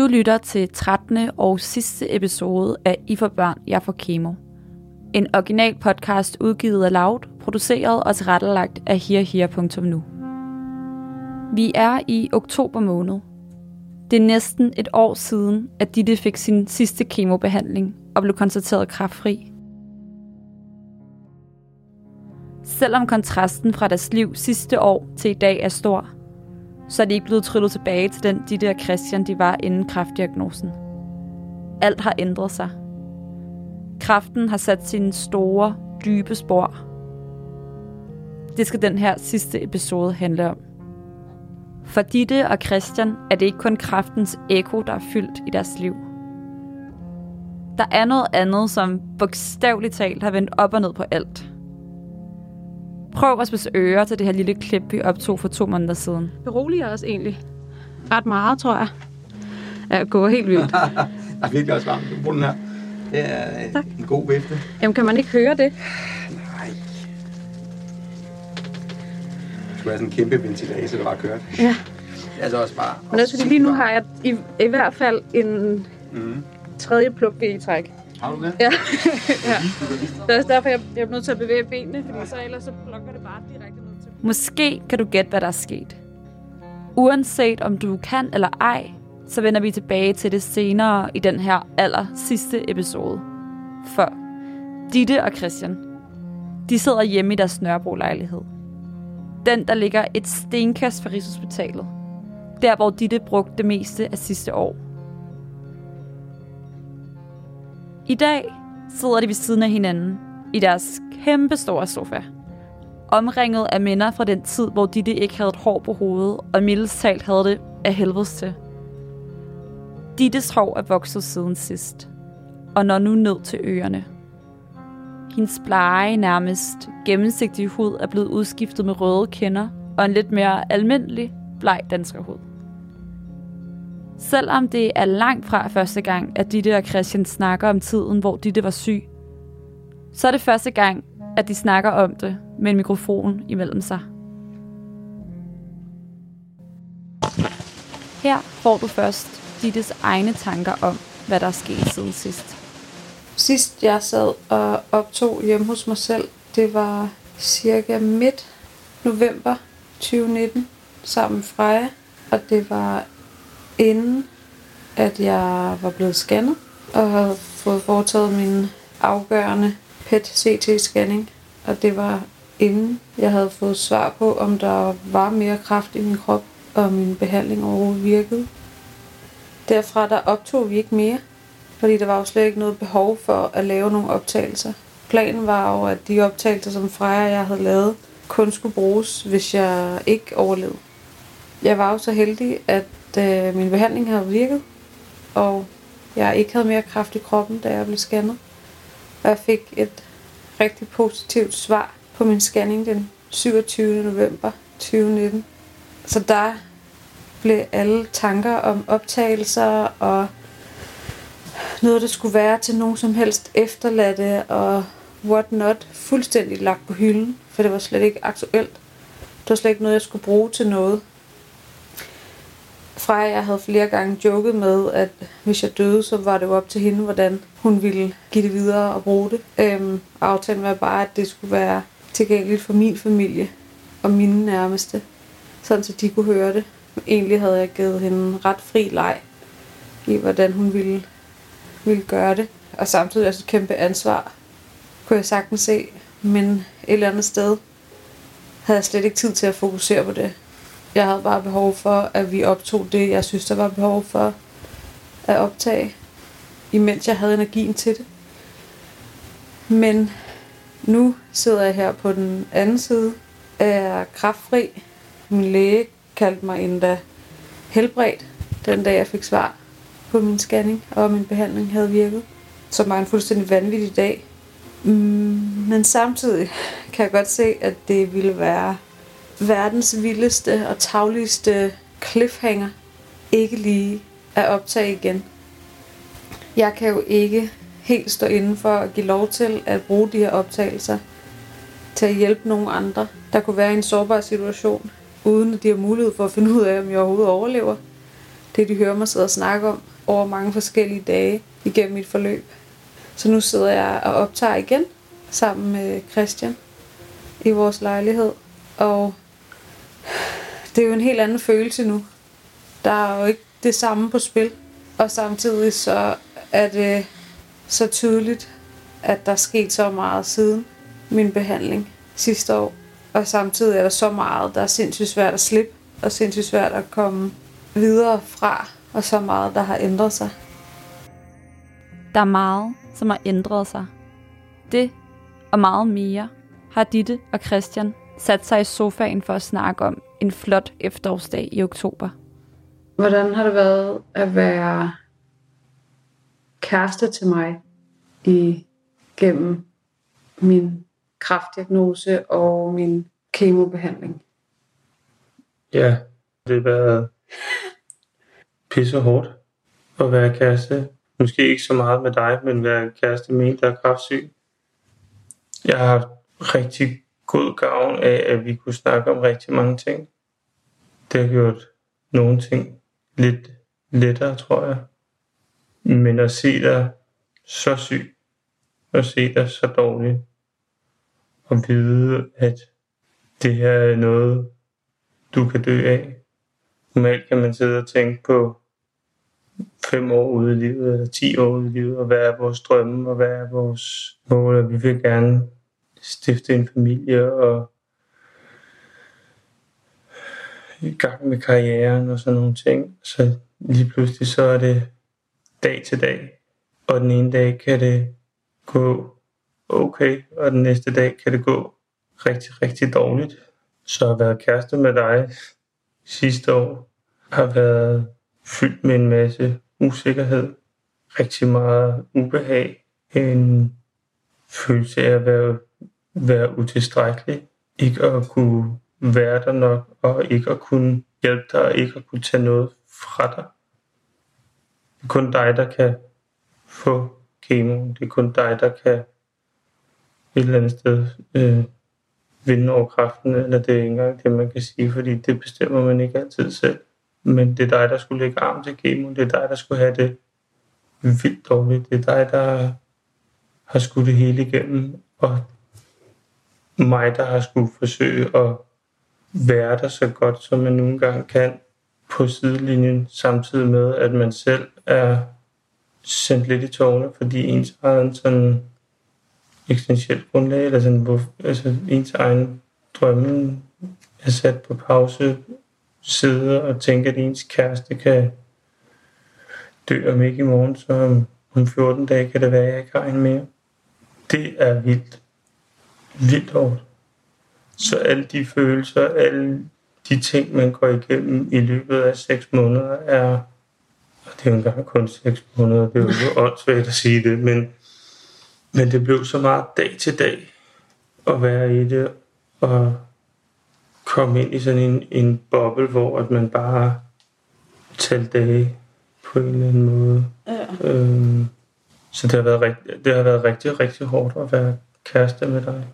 Du lytter til 13. og sidste episode af I for børn, jeg får kemo. En original podcast udgivet af Loud, produceret og tilrettelagt af herher.nu. Vi er i oktober måned. Det er næsten et år siden, at Ditte fik sin sidste kemobehandling og blev konstateret kraftfri. Selvom kontrasten fra deres liv sidste år til i dag er stor, så er de ikke blevet tryllet tilbage til den de der Christian, de var inden kraftdiagnosen. Alt har ændret sig. Kraften har sat sine store, dybe spor. Det skal den her sidste episode handle om. For Ditte og Christian er det ikke kun kraftens ekko, der er fyldt i deres liv. Der er noget andet, som bogstaveligt talt har vendt op og ned på alt. Prøv at spidse ører til det her lille klip, vi optog for to måneder siden. beroliger os egentlig ret meget, tror jeg. Ja, går helt vildt. Der er virkelig også varmt. Du bruger den her. Det er Tak. en god vifte. Jamen, kan man ikke høre det? Nej. Du skulle sådan en kæmpe ventilator, der bare kørte. Ja. Altså også bare... Men også fordi lige nu har jeg i, i hvert fald en Mm. tredje plukke i træk. Har du det? Ja. ja. Det er også derfor, jeg, jeg er nødt til at bevæge benene, fordi så ellers så plukker det bare direkte ned til. Måske kan du gætte, hvad der er sket. Uanset om du kan eller ej, så vender vi tilbage til det senere i den her aller sidste episode. For Ditte og Christian, de sidder hjemme i deres Nørrebro-lejlighed. Den, der ligger et stenkast fra Rigshospitalet. Der, hvor Ditte brugte det meste af sidste år. I dag sidder de ved siden af hinanden i deres kæmpe store sofa omringet af minder fra den tid, hvor Ditte ikke havde et hår på hovedet, og mildest talt havde det af helvedes til. Dittes hår er vokset siden sidst, og når nu ned til ørerne. Hendes blege, nærmest gennemsigtige hud er blevet udskiftet med røde kinder og en lidt mere almindelig, bleg danskerhud. Selvom det er langt fra første gang, at Ditte og Christian snakker om tiden, hvor Ditte var syg, så er det første gang, at de snakker om det med en mikrofon imellem sig. Her får du først Dittes egne tanker om, hvad der er sket siden sidst. Sidst jeg sad og optog hjemme hos mig selv, det var cirka midt november 2019 sammen med Freja. Og det var inden, at jeg var blevet scannet og havde fået foretaget min afgørende PET-CT-scanning. Og det var inden jeg havde fået svar på, om der var mere kraft i min krop, og min behandling overhovedet virkede. Derfra der optog vi ikke mere, fordi der var jo slet ikke noget behov for at lave nogle optagelser. Planen var jo, at de optagelser, som Freja og jeg havde lavet, kun skulle bruges, hvis jeg ikke overlevede. Jeg var jo så heldig, at øh, min behandling havde virket, og jeg ikke havde mere kraft i kroppen, da jeg blev scannet. Og jeg fik et rigtig positivt svar på min scanning den 27. november 2019. Så der blev alle tanker om optagelser og noget, der skulle være til nogen som helst efterladte og what not, fuldstændig lagt på hylden, for det var slet ikke aktuelt. Det var slet ikke noget, jeg skulle bruge til noget. Freja jeg havde flere gange joket med, at hvis jeg døde, så var det jo op til hende, hvordan hun ville give det videre og bruge det. Øhm, aftalen var bare, at det skulle være tilgængeligt for min familie og mine nærmeste, sådan så de kunne høre det. Egentlig havde jeg givet hende ret fri leg i, hvordan hun ville, ville gøre det. Og samtidig også et kæmpe ansvar, kunne jeg sagtens se. Men et eller andet sted havde jeg slet ikke tid til at fokusere på det. Jeg havde bare behov for, at vi optog det, jeg synes, der var behov for at optage, imens jeg havde energien til det. Men nu sidder jeg her på den anden side, er kraftfri. Min læge kaldte mig endda helbredt, den dag jeg fik svar på min scanning, og min behandling havde virket. Så var en fuldstændig vanvittig dag. Mm, men samtidig kan jeg godt se, at det ville være verdens vildeste og tagligste cliffhanger ikke lige at optage igen. Jeg kan jo ikke helt stå inden for at give lov til at bruge de her optagelser til at hjælpe nogle andre, der kunne være i en sårbar situation, uden at de har mulighed for at finde ud af, om jeg overhovedet overlever. det, de hører mig sidde og snakke om over mange forskellige dage igennem mit forløb. Så nu sidder jeg og optager igen sammen med Christian i vores lejlighed. Og det er jo en helt anden følelse nu. Der er jo ikke det samme på spil. Og samtidig så er det så tydeligt, at der er sket så meget siden min behandling sidste år. Og samtidig er der så meget, der er sindssygt svært at slippe, og sindssygt svært at komme videre fra, og så meget, der har ændret sig. Der er meget, som har ændret sig. Det og meget mere har Ditte og Christian sat sig i sofaen for at snakke om en flot efterårsdag i oktober. Hvordan har det været at være kæreste til mig i gennem min kraftdiagnose og min kemobehandling? Ja, det har været pisse hårdt at være kæreste. Måske ikke så meget med dig, men være kæreste med en, der er kraftsyg. Jeg har haft rigtig god gavn af, at vi kunne snakke om rigtig mange ting. Det har gjort nogle ting lidt lettere, tror jeg. Men at se dig så syg, og se dig så dårlig, og vide, at det her er noget, du kan dø af. Normalt kan man sidde og tænke på fem år ude i livet, eller ti år ude i livet, og hvad er vores drømme, og hvad er vores mål, og vi vil gerne stifte en familie, og i gang med karrieren og sådan nogle ting. Så lige pludselig så er det dag til dag, og den ene dag kan det gå okay, og den næste dag kan det gå rigtig, rigtig dårligt. Så at være kæreste med dig sidste år har været fyldt med en masse usikkerhed, rigtig meget ubehag, en følelse af at være, være utilstrækkelig, ikke at kunne være der nok, og ikke at kunne hjælpe dig, og ikke at kunne tage noget fra dig. Det er kun dig, der kan få kemo. Det er kun dig, der kan et eller andet sted øh, vinde over kraften, eller det er ikke engang det, man kan sige, fordi det bestemmer man ikke altid selv. Men det er dig, der skulle lægge arm til kemo. Det er dig, der skulle have det vildt dårligt. Det er dig, der har skudt det hele igennem, og mig, der har skulle forsøge at være der så godt, som man nogle gange kan på sidelinjen, samtidig med, at man selv er sendt lidt i tårne, fordi ens egen sådan eksistentielt grundlag, eller sådan, hvor, altså ens egen drømme er sat på pause, sidde og tænke, at ens kæreste kan dø om ikke i morgen, så om 14 dage kan det være, at jeg ikke har en mere. Det er vildt. Vildt hårdt. Så alle de følelser, alle de ting, man går igennem i løbet af 6 måneder, er, og det er jo engang kun 6 måneder, det er jo åndssvagt at sige det, men, men det blev så meget dag til dag at være i det, og komme ind i sådan en, en boble, hvor at man bare talte dage på en eller anden måde. Ja. Øhm, så det har, været rigt, det har været rigtig, rigtig hårdt at være kæreste med dig.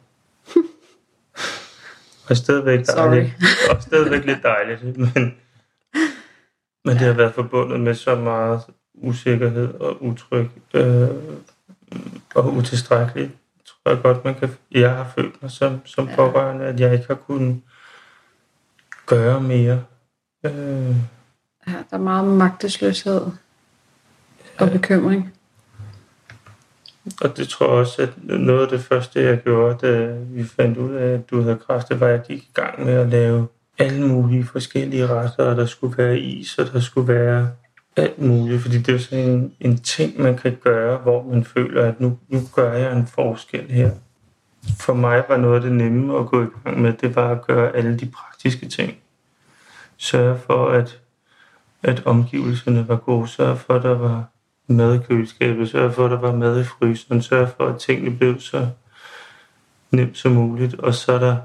Og stadigvæk dejligt. Og stadigvæk lidt dejligt, men, men det har været forbundet med så meget usikkerhed og utryg øh, og utilstrækkeligt. Tror jeg godt, man kan... Jeg har følt mig som, som ja. pårørende, at jeg ikke har kunnet gøre mere. Øh, ja, der er meget magtesløshed og bekymring. Og det tror jeg også, at noget af det første, jeg gjorde, da vi fandt ud af, at du havde kræft, det var, at jeg gik i gang med at lave alle mulige forskellige retter, og der skulle være is, og der skulle være alt muligt, fordi det er sådan en, en ting, man kan gøre, hvor man føler, at nu, nu gør jeg en forskel her. For mig var noget af det nemme at gå i gang med, det var at gøre alle de praktiske ting. Sørge for, at, at omgivelserne var gode, sørge for, at der var mad i køleskabet, sørge for, at der var mad i fryseren, sørge for, at tingene blev så nemt som muligt, og så er der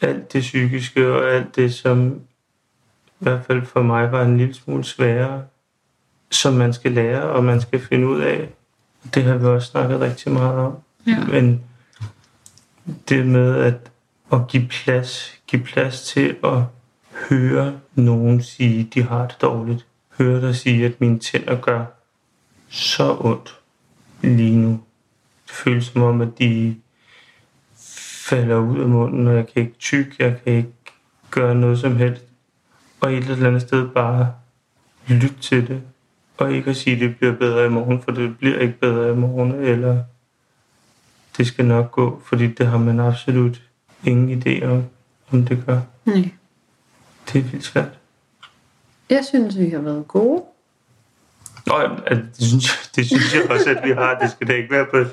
alt det psykiske og alt det, som i hvert fald for mig var en lille smule sværere, som man skal lære, og man skal finde ud af. Det har vi også snakket rigtig meget om. Ja. Men det med at, at give plads, give plads til at høre nogen sige, de har det dårligt. høre dig sige, at mine tænder gør så ondt lige nu. Det føles som om, at de falder ud af munden, og jeg kan ikke tykke, jeg kan ikke gøre noget som helst. Og et eller andet sted bare lytte til det, og ikke at sige, at det bliver bedre i morgen, for det bliver ikke bedre i morgen, eller det skal nok gå, fordi det har man absolut ingen idé om, om det gør. Nej. Det er vildt svært. Jeg synes, vi har været gode. Nå, altså, det, synes jeg, det synes jeg også, at vi har. Det skal da ikke være, på,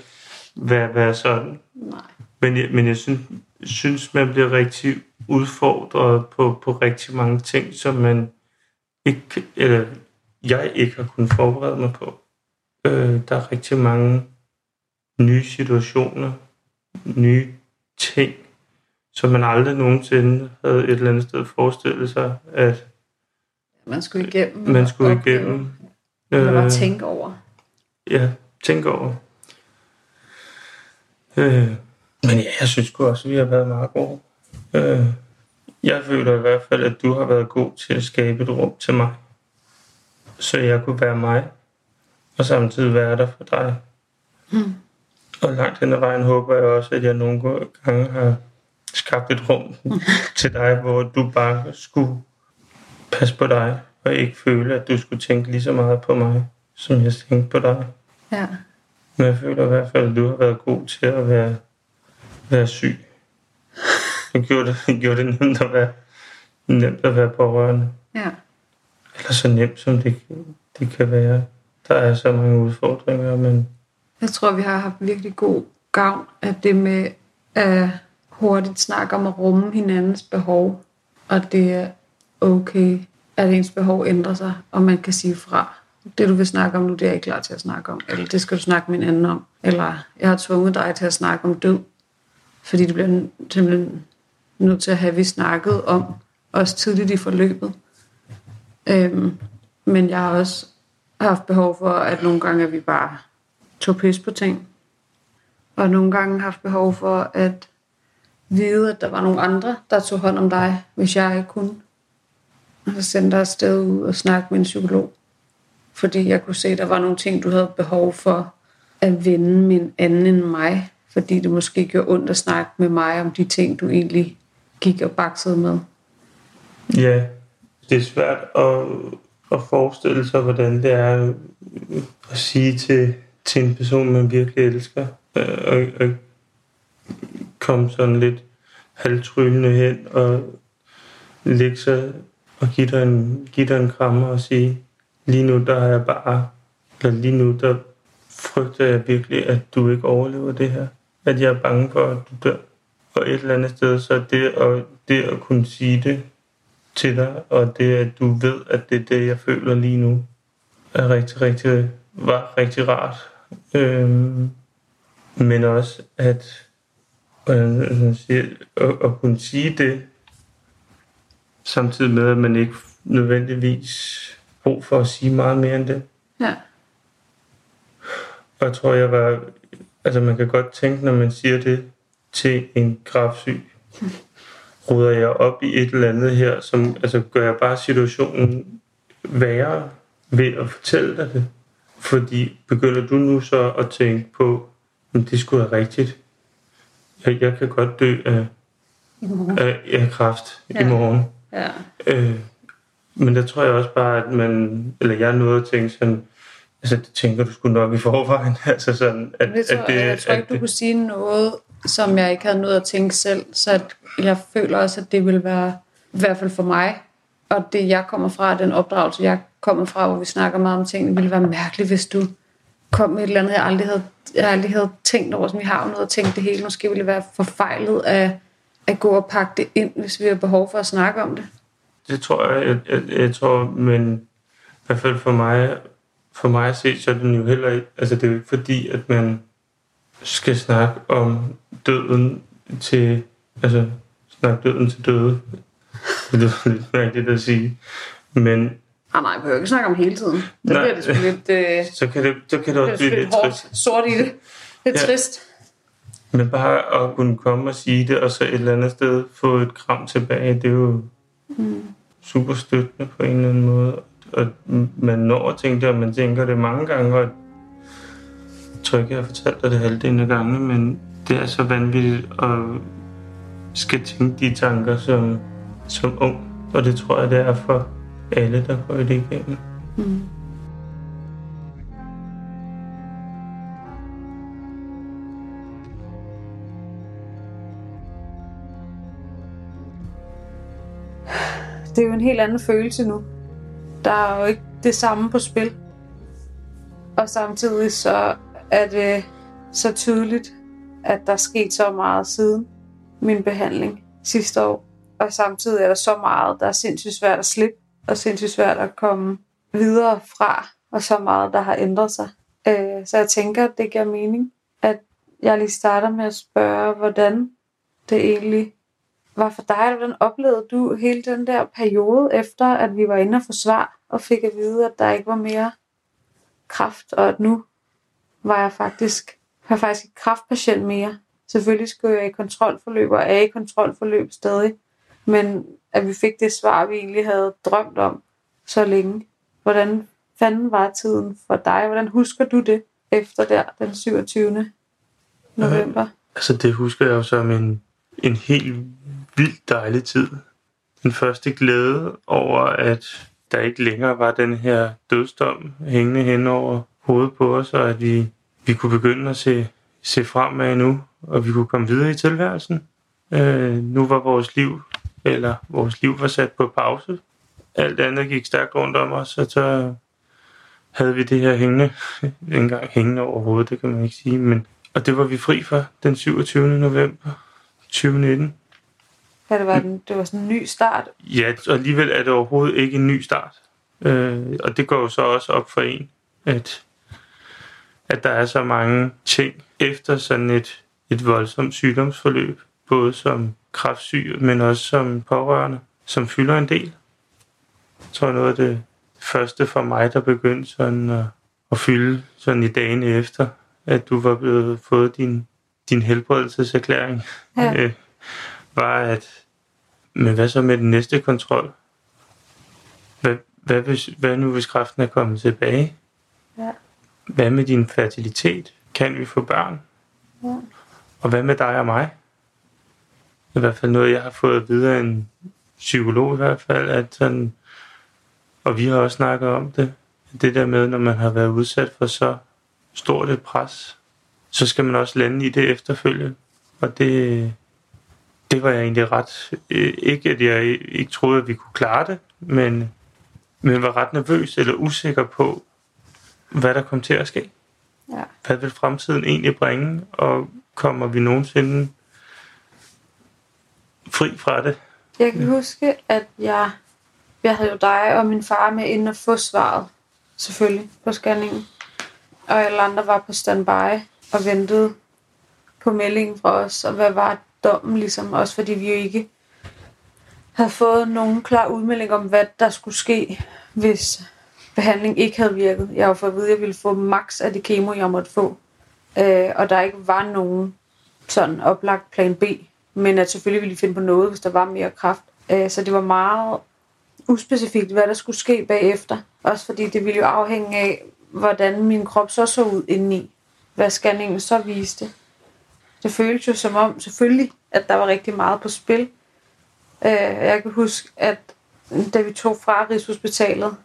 være, være sådan. Nej. Men jeg, men jeg synes, synes, man bliver rigtig udfordret på, på rigtig mange ting, som man ikke, eller jeg ikke har kunnet forberede mig på. Øh, der er rigtig mange nye situationer, nye ting, som man aldrig nogensinde havde et eller andet sted forestillet sig, at Man skulle igennem. man skulle igennem. Eller bare Øh, tænke over. Ja, tænk over. Øh, men ja, jeg synes også, at vi har været meget gode. Øh, jeg føler i hvert fald, at du har været god til at skabe et rum til mig. Så jeg kunne være mig, og samtidig være der for dig. Mm. Og langt hen ad vejen håber jeg også, at jeg nogle gange har skabt et rum til dig, hvor du bare skulle passe på dig, og ikke føle, at du skulle tænke lige så meget på mig, som jeg tænkte på dig. Ja. Men jeg føler i hvert fald, at du har været god til at være, være syg. Du gjorde det, gjorde det nemt at være, nemt at være pårørende. Ja. Eller så nemt, som det, det kan være. Der er så mange udfordringer, men Jeg tror, vi har haft virkelig god gavn af det med at hurtigt snakke om at rumme hinandens behov. Og det er okay, at ens behov ændrer sig, og man kan sige fra. Det, du vil snakke om nu, det er jeg ikke klar til at snakke om. Eller det skal du snakke med en anden om. Eller jeg har tvunget dig til at snakke om død. Fordi det bliver simpelthen nødt til at have vi snakket om, også tidligt i forløbet. Øhm, men jeg har også haft behov for, at nogle gange, at vi bare tog pis på ting. Og nogle gange haft behov for at vide, at der var nogle andre, der tog hånd om dig, hvis jeg ikke kunne. Og så sendte dig afsted ud og snakke med en psykolog. Fordi jeg kunne se, at der var nogle ting, du havde behov for at vende min anden end mig. Fordi det måske gjorde ondt at snakke med mig om de ting, du egentlig gik og baksede med. ja, det er svært at, at forestille sig, hvordan det er at sige til, til en person, man virkelig elsker, øh, og, og komme sådan lidt halvtryllende hen og lægge sig og give dig en, give dig en krammer og sige, lige nu der er jeg bare, eller lige nu der frygter jeg virkelig, at du ikke overlever det her. At jeg er bange for, at du dør. Og et eller andet sted, så det at, det at kunne sige det til dig, og det at du ved, at det er det, jeg føler lige nu, er rigtig, rigtig, var rigtig rart. Øhm, men også at, hvordan siger, at, at kunne sige det, samtidig med, at man ikke nødvendigvis brug for at sige meget mere end det. Ja. Og jeg tror, jeg var... Altså, man kan godt tænke, når man siger det til en grafsyg, ruder jeg op i et eller andet her, som altså, gør jeg bare situationen værre ved at fortælle dig det. Fordi begynder du nu så at tænke på, at det skulle være rigtigt. Jeg, jeg kan godt dø af, af, af kræft ja. i morgen. Ja. Øh, men der tror jeg også bare, at man, eller jeg nåede at tænke sådan, altså det tænker du sgu nok i forvejen, altså sådan, at, Det tror, at det, jeg, tror ikke, at du det, kunne sige noget, som jeg ikke havde noget at tænke selv. Så at jeg føler også, at det vil være, i hvert fald for mig, og det jeg kommer fra, den opdragelse jeg kommer fra, hvor vi snakker meget om ting, det ville være mærkeligt, hvis du kom med et eller andet, jeg aldrig havde, jeg aldrig havde tænkt over, som vi har jo noget at tænke det hele. Måske ville det være forfejlet at, at gå og pakke det ind, hvis vi har behov for at snakke om det. det tror jeg, jeg, jeg, jeg tror, men i hvert fald for mig, for mig at se, så er den jo heller ikke, altså det er jo ikke fordi, at man skal snakke om døden til, altså snakke døden til døde. Det er lidt mærkeligt at sige. Men Ah, nej, jeg behøver ikke snakke om hele tiden. Så Nej. bliver det sgu lidt, øh, så kan det, så kan det også det blive lidt hårdt, trist. sort i det. Lidt ja. trist. Men bare at kunne komme og sige det, og så et eller andet sted få et kram tilbage, det er jo mm. super støttende på en eller anden måde. og man når at tænke det, og man tænker det mange gange, og jeg tror ikke, jeg har fortalt dig det halvdelen af gange, men det er så vanvittigt at skal tænke de tanker som, som ung, og det tror jeg, det er for alle, der går det igennem. Mm. Det er jo en helt anden følelse nu. Der er jo ikke det samme på spil. Og samtidig så er det så tydeligt, at der er sket så meget siden min behandling sidste år. Og samtidig er der så meget, der er sindssygt svært at slippe, og sindssygt svært at komme videre fra, og så meget, der har ændret sig. Øh, så jeg tænker, at det giver mening, at jeg lige starter med at spørge, hvordan det egentlig var for dig. Hvordan oplevede du hele den der periode efter, at vi var inde og forsvar og fik at vide, at der ikke var mere kraft, og at nu var jeg faktisk, var faktisk ikke kraftpatient mere. Selvfølgelig skulle jeg i kontrolforløb, og er i kontrolforløb stadig. Men at vi fik det svar, vi egentlig havde drømt om så længe. Hvordan fanden var tiden for dig? Hvordan husker du det efter der den 27. november? Ja, altså det husker jeg jo som en, en helt vildt dejlig tid. Den første glæde over, at der ikke længere var den her dødsdom hængende hen over hovedet på os, og at vi, vi kunne begynde at se, se fremad nu, og vi kunne komme videre i tilværelsen. Øh, nu var vores liv, eller vores liv var sat på pause. Alt andet gik stærkt rundt om os, og så havde vi det her hængende, engang hængende over hovedet, det kan man ikke sige, men, og det var vi fri for den 27. november 2019. Ja, det var, den, det var sådan en ny start. Ja, og alligevel er det overhovedet ikke en ny start. Øh, og det går jo så også op for en, at, at der er så mange ting efter sådan et, et voldsomt sygdomsforløb, både som kraftsyg, men også som pårørende, som fylder en del. Jeg tror noget af det første for mig, der begyndte sådan at, at fylde sådan i dagene efter, at du var blevet fået din, din helbredelseserklæring, ja. Var at men hvad så med den næste kontrol? Hvad, hvad, hvis, hvad nu, hvis kræften er kommet tilbage? Ja. Hvad med din fertilitet? Kan vi få børn? Ja. Og hvad med dig og mig? I hvert fald noget, jeg har fået videre en psykolog i hvert fald, at sådan, og vi har også snakket om det, det der med, når man har været udsat for så stort et pres, så skal man også lande i det efterfølgende. Og det, det var jeg egentlig ret... Øh, ikke, at jeg ikke troede, at vi kunne klare det, men, men var ret nervøs eller usikker på, hvad der kom til at ske. Ja. Hvad vil fremtiden egentlig bringe, og kommer vi nogensinde fri fra det? Jeg kan huske, at jeg, jeg havde jo dig og min far med inden at få svaret, selvfølgelig, på scanningen. Og alle andre var på standby og ventede på meldingen fra os, og hvad var dommen, ligesom, også fordi vi jo ikke havde fået nogen klar udmelding om, hvad der skulle ske, hvis behandling ikke havde virket. Jeg har fået at vide, at jeg ville få max af det kemo, jeg måtte få. Øh, og der ikke var nogen sådan oplagt plan B. Men at selvfølgelig ville de finde på noget, hvis der var mere kraft. Øh, så det var meget uspecifikt, hvad der skulle ske bagefter. Også fordi det ville jo afhænge af, hvordan min krop så så ud indeni. Hvad scanningen så viste. Det føltes jo som om, selvfølgelig, at der var rigtig meget på spil. Øh, jeg kan huske, at da vi tog fra Rigshospitalet,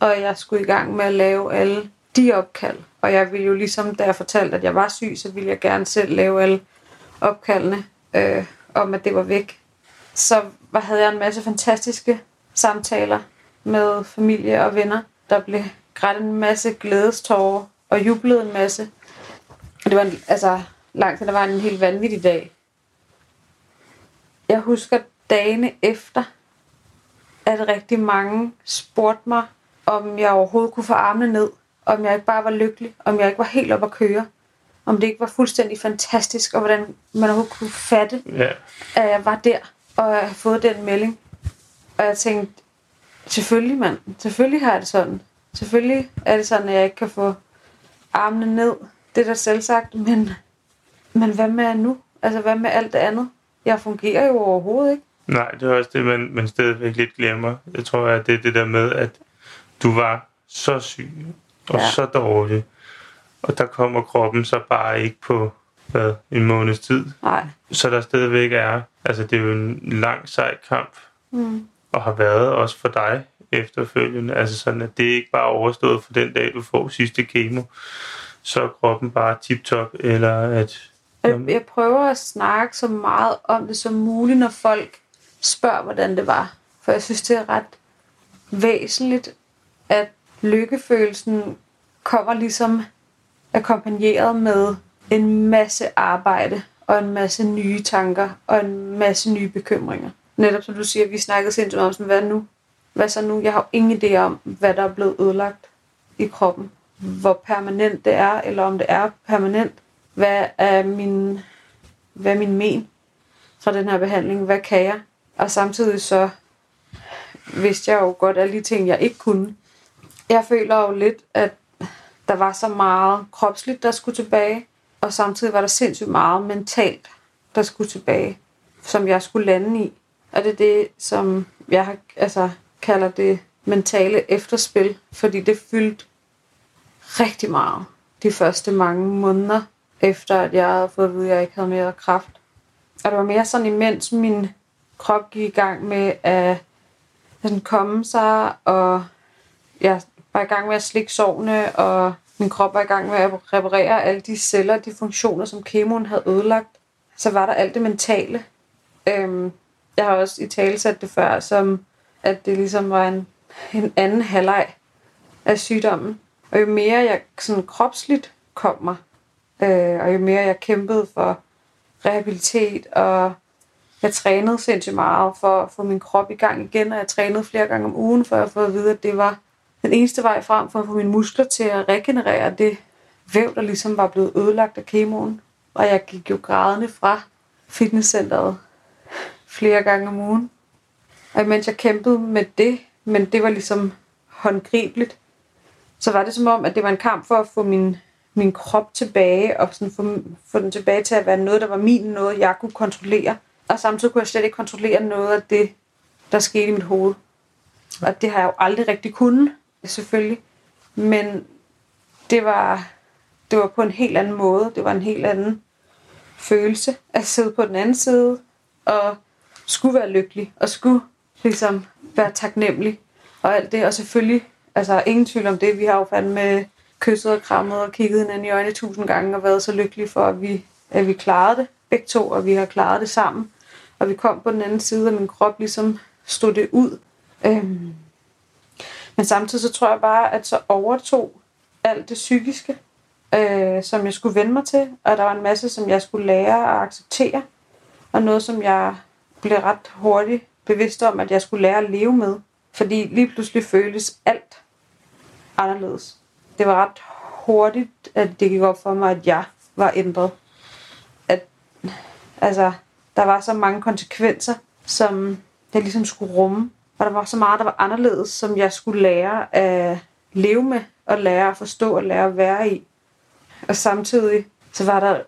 og jeg skulle i gang med at lave alle de opkald, og jeg ville jo ligesom, da jeg fortalte, at jeg var syg, så ville jeg gerne selv lave alle opkaldene øh, om, at det var væk. Så var, havde jeg en masse fantastiske samtaler med familie og venner. Der blev grædt en masse glædestårer og jublet en masse. Og det var en, altså, langt hen ad vejen en helt vanvittig dag. Jeg husker dagene efter, at rigtig mange spurgte mig, om jeg overhovedet kunne få armene ned, om jeg ikke bare var lykkelig, om jeg ikke var helt op at køre, om det ikke var fuldstændig fantastisk, og hvordan man overhovedet kunne fatte, ja. at jeg var der, og jeg havde fået den melding. Og jeg tænkte, selvfølgelig mand, selvfølgelig har jeg det sådan. Selvfølgelig er det sådan, at jeg ikke kan få armene ned. Det er da selv sagt, men men hvad med nu? Altså, hvad med alt det andet? Jeg fungerer jo overhovedet ikke. Nej, det er også det, man, man stadigvæk lidt glemmer. Jeg tror, at det er det der med, at du var så syg og Ja. så dårlig. Og der kommer kroppen så bare ikke på hvad, en måneds tid. Nej. Så der stadigvæk er, altså det er jo en lang sej kamp, Mm. og har været også for dig efterfølgende. Altså sådan, at det ikke bare er overstået for den dag, du får sidste kemo, så er kroppen bare tip-top, eller at... Jeg, jeg prøver at snakke så meget om det som muligt, når folk spørger, hvordan det var. For jeg synes, det er ret væsentligt, at lykkefølelsen kommer ligesom akkompagneret med en masse arbejde og en masse nye tanker og en masse nye bekymringer. Netop som du siger, vi snakkede sindssygt om, sådan, hvad nu? Hvad så nu? Jeg har jo ingen idé om, hvad der er blevet ødelagt i kroppen. Hvor permanent det er, eller om det er permanent. Hvad er min, hvad er min men fra den her behandling? Hvad kan jeg? Og samtidig så vidste jeg jo godt alle de ting, jeg ikke kunne. Jeg føler jo lidt, at der var så meget kropsligt, der skulle tilbage, og samtidig var der sindssygt meget mentalt, der skulle tilbage, som jeg skulle lande i. Og det er det, som jeg har, altså, kalder det mentale efterspil, fordi det fyldte rigtig meget de første mange måneder, efter at jeg havde fået at vide, at jeg ikke havde mere kraft. Og det var mere sådan, imens min krop gik i gang med at sådan komme sig, og jeg var i gang med at slikke sovne, og min krop var i gang med at reparere alle de celler, de funktioner, som kemoen havde ødelagt. Så var der alt det mentale. Øhm, jeg har også i tale sat det før, som at det ligesom var en, en anden halvleg af sygdommen. Og jo mere jeg sådan kropsligt kom mig, øh, og jo mere jeg kæmpede for rehabilitet, og jeg trænede sindssygt meget for at få min krop i gang igen, og jeg trænede flere gange om ugen, for at få at vide, at det var den eneste vej frem for at få mine muskler til at regenerere det væv, der ligesom var blevet ødelagt af kemoen. Og jeg gik jo grædende fra fitnesscenteret flere gange om ugen. Og imens jeg kæmpede med det, men det var ligesom håndgribeligt, så var det som om, at det var en kamp for at få min, min krop tilbage, og sådan få, få den tilbage til at være noget, der var min, noget jeg kunne kontrollere. Og samtidig kunne jeg slet ikke kontrollere noget af det, der skete i mit hoved. Og det har jeg jo aldrig rigtig kunnet, selvfølgelig. Men det var, det var på en helt anden måde. Det var en helt anden følelse at sidde på den anden side og skulle være lykkelig og skulle ligesom være taknemmelig og alt det. Og selvfølgelig, altså ingen tvivl om det, vi har jo fandme kysset og krammet og kigget hinanden i øjnene tusind gange og været så lykkelige for, at vi, at vi klarede det begge to, og vi har klaret det sammen. Og vi kom på den anden side, og min krop ligesom stod det ud. Øhm. Men samtidig så tror jeg bare, at så overtog alt det psykiske, øh, som jeg skulle vende mig til, og der var en masse, som jeg skulle lære at acceptere, og noget, som jeg blev ret hurtigt bevidst om, at jeg skulle lære at leve med. Fordi lige pludselig føles alt anderledes. Det var ret hurtigt, at det gik op for mig, at jeg var ændret. At, altså, der var så mange konsekvenser, som jeg ligesom skulle rumme. Og der var så meget, der var anderledes, som jeg skulle lære at leve med, og lære at forstå og lære at være i. Og samtidig så var der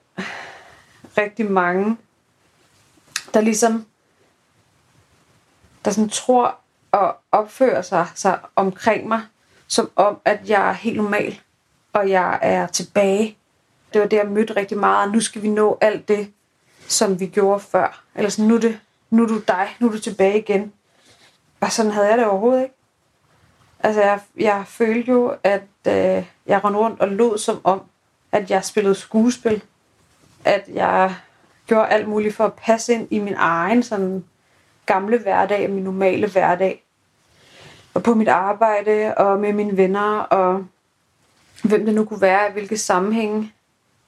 rigtig mange, der ligesom der sådan tror og opfører sig, sig omkring mig, som om, at jeg er helt normal, og jeg er tilbage. Det var det, jeg mødte rigtig meget. Nu skal vi nå alt det, som vi gjorde før. Eller sådan, nu er, det, nu er du dig, nu er du tilbage igen. Og sådan havde jeg det overhovedet ikke. Altså, jeg, jeg følte jo, at øh, jeg rendte rundt og lod som om, at jeg spillede skuespil. At jeg gjorde alt muligt for at passe ind i min egen sådan gamle hverdag min normale hverdag. Og på mit arbejde og med mine venner og hvem det nu kunne være, i hvilke sammenhænge.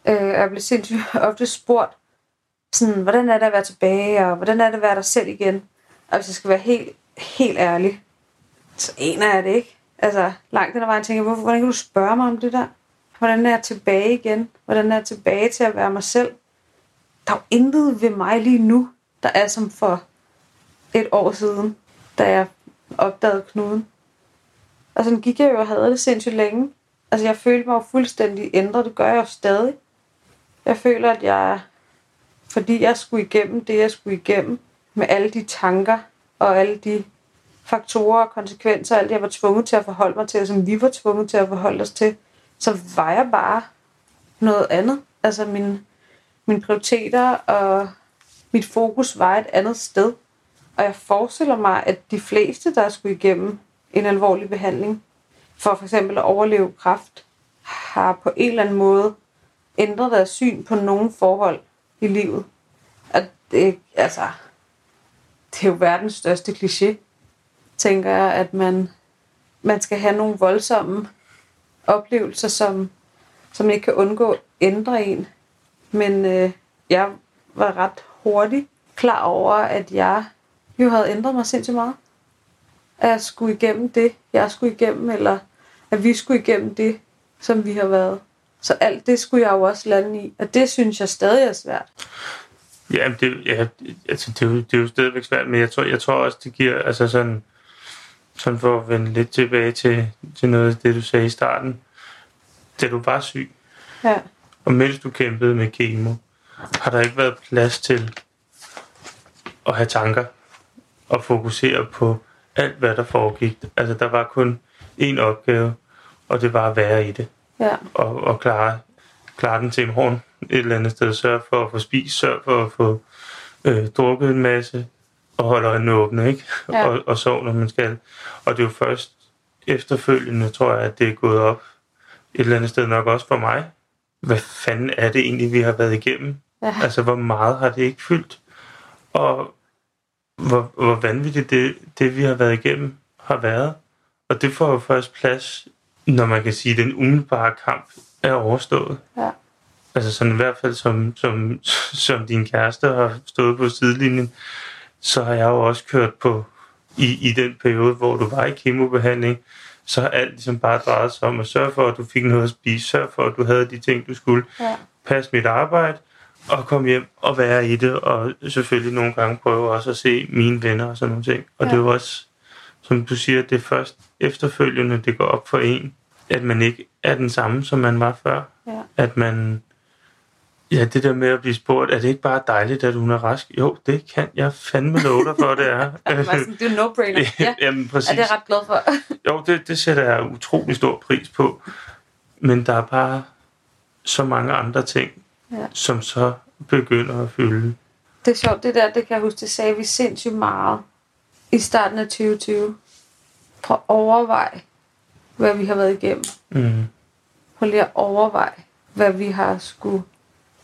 Øh, jeg blev sindssygt ofte spurgt, sådan, hvordan er det at være tilbage, og hvordan er det at være dig selv igen? Og hvis jeg skal være helt, helt ærlig, så aner jeg det ikke. Altså, langt den ad vejen tænker jeg, hvorfor, hvordan kan du spørge mig om det der? Hvordan er jeg tilbage igen? Hvordan er jeg tilbage til at være mig selv? Der er jo intet ved mig lige nu, der er som for et år siden, da jeg opdagede knuden. Altså, og sådan gik jeg jo og havde det sindssygt længe. Altså, jeg følte mig jo fuldstændig ændret. Det gør jeg jo stadig. Jeg føler, at jeg, fordi jeg skulle igennem det, jeg skulle igennem, med alle de tanker og alle de faktorer og konsekvenser, alt jeg var tvunget til at forholde mig til, og som vi var tvunget til at forholde os til, så var jeg bare noget andet. Altså min, mine prioriteter og mit fokus var et andet sted. Og jeg forestiller mig, at de fleste, der skulle igennem en alvorlig behandling, for for eksempel at overleve kræft, har på en eller anden måde ændret deres syn på nogle forhold i livet. At det, altså, det er jo verdens største kliché, tænker jeg, at man, man skal have nogle voldsomme oplevelser, som, som ikke kan undgå at ændre en. Men øh, jeg var ret hurtigt klar over, at jeg jo havde ændret mig sindssygt meget. At jeg skulle igennem det, jeg skulle igennem, eller at vi skulle igennem det, som vi har været. Så alt det skulle jeg jo også lande i, og det synes jeg stadig er svært. Ja, det, ja, altså, det, er jo, det er jo stadigvæk svært, men jeg tror, jeg tror også, det giver, altså sådan, sådan for at vende lidt tilbage til, til noget af det, du sagde i starten. Da du var syg, Ja, og mens du kæmpede med kemo, har der ikke været plads til at have tanker og fokusere på alt, hvad der foregik. Altså, der var kun én opgave, og det var at være i det. ja, Og, og klare, klare den til i morgen et eller andet sted. Sørge for at få spist, sørge for at få øh, drukket en masse, og holde øjnene åbne, ikke? Ja. Og, og sove, når man skal. Og det er jo først efterfølgende, tror jeg, at det er gået op et eller andet sted nok også for mig. Hvad fanden er det egentlig, vi har været igennem? ja. Altså, hvor meget har det ikke fyldt? Og hvor, hvor vanvittigt det, det, vi har været igennem, har været. Og det får jo først plads, når man kan sige, at den umiddelbare kamp er overstået. Ja. Altså sådan i hvert fald som, som, som din kæreste har stået på sidelinjen, så har jeg jo også kørt på i, i den periode, hvor du var i kemobehandling, så har alt ligesom bare drejet sig om at sørge for, at du fik noget at spise, sørge for, at du havde de ting, du skulle, Ja. passe mit arbejde, og komme hjem og være i det, og selvfølgelig nogle gange prøve også at se mine venner og sådan nogle ting. Og Ja. det er jo også, som du siger, det er først efterfølgende, det går op for en, at man ikke er den samme, som man var før. Ja. At man, ja, det der med at blive spurgt, er det ikke bare dejligt, at hun er rask? Jo, det kan jeg fandme love dig for, det er. Det, sådan, er jo no-brainer. Ja, Jamen, præcis. er det er ret glad for. Jo, det, det sætter jeg utrolig stor pris på. Men der er bare så mange andre ting, Ja. som så begynder at fylde. Det er sjovt, det der, det kan jeg huske, det sagde vi sindssygt meget i starten af 2020. Prøv at overveje, hvad vi har været igennem. Mm. Prøv lige at overveje, hvad vi har skulle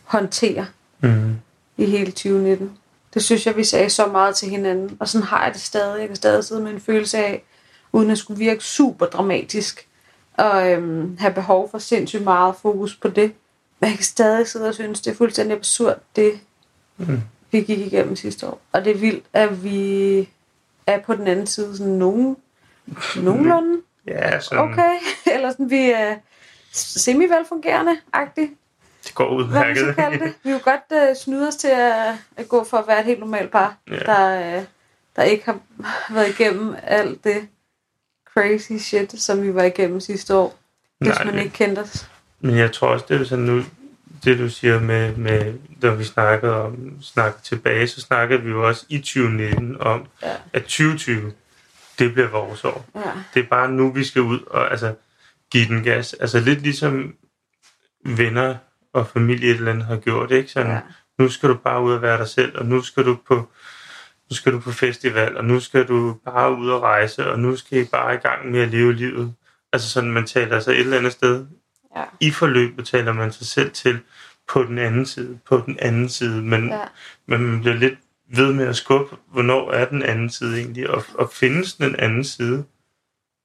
håndtere Mm. i hele 2019. Det synes jeg, vi sagde så meget til hinanden. Og sådan har jeg det stadig. Jeg kan stadig sidde med en følelse af, uden at skulle virke super dramatisk, og øhm, have behov for sindssygt meget fokus på det. Jeg kan stadig sidde og synes, det er fuldstændig absurd, det Mm. vi gik igennem sidste år. Og det er vildt, at vi er på den anden side sådan nogen, nogenlunde Ja, sådan, okay. Eller sådan, vi er semi-velfungerende-agtigt. det går Hvad man kalde det. Vi vil godt uh, snyde os til at, at gå for at være et helt normalt par, Ja. der, uh, der ikke har været igennem alt det crazy shit, som vi var igennem sidste år. Hvis Nej, man ikke kendte os. Men jeg tror også, det er sådan nu, det du siger med, med når vi snakkede om, snakkede tilbage, så snakkede vi jo også i 2019 om, Ja. at 2020, det bliver vores år. Ja. Det er bare nu, vi skal ud og altså, give den gas. Altså lidt ligesom venner og familie et eller andet har gjort, ikke? Sådan, Ja. nu skal du bare ud og være dig selv, og nu skal du på nu skal du på festival, og nu skal du bare ud og rejse, og nu skal I bare i gang med at leve livet. Altså sådan, man taler sig et eller andet sted. Ja. I forløbet taler man sig selv til på den anden side, på den anden side, men, Ja. men man bliver lidt ved med at skubbe, hvornår er den anden side egentlig, og, og findes den anden side?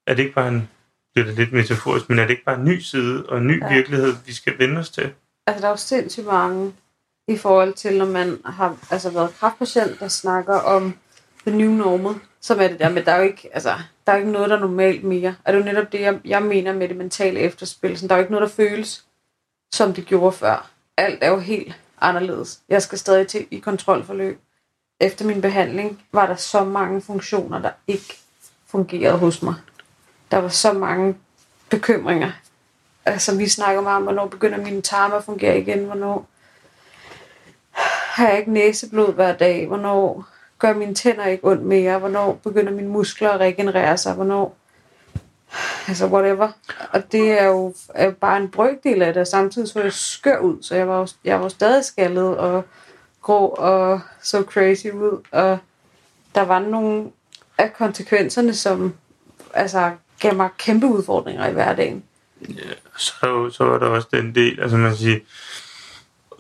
Er det ikke bare en, det er da lidt metaforisk, men er det ikke bare en ny side og en ny Ja. virkelighed, vi skal vende os til? Altså, der er jo sindssygt mange i forhold til, når man har altså, været kraftpatient, der snakker om the new normal, som er det der, men der er jo ikke, altså, der er ikke noget, der er normalt mere. Og det er jo netop det, jeg, jeg mener med det mentale efterspil. Sådan, der er jo ikke noget, der føles, som det gjorde før. Alt er jo helt anderledes. Jeg skal stadig til i kontrolforløb. Efter min behandling var der så mange funktioner, der ikke fungerede hos mig. Der var så mange bekymringer. Altså, vi snakker meget om, hvornår begynder mine tarme at fungere igen, hvornår har jeg ikke næseblod hver dag, hvornår gør mine tænder ikke ondt mere? Hvornår begynder mine muskler at regenerere sig? Hvornår altså whatever. Og det er jo, er jo bare en brøkdel af det, og samtidig så jeg skør ud, så jeg var jo, jeg var jo stadig skaldet og grå og så crazy ud, og der var nogle af konsekvenserne, som altså, gav mig kæmpe udfordringer i hverdagen. Ja, så, så var der også den del, altså man siger,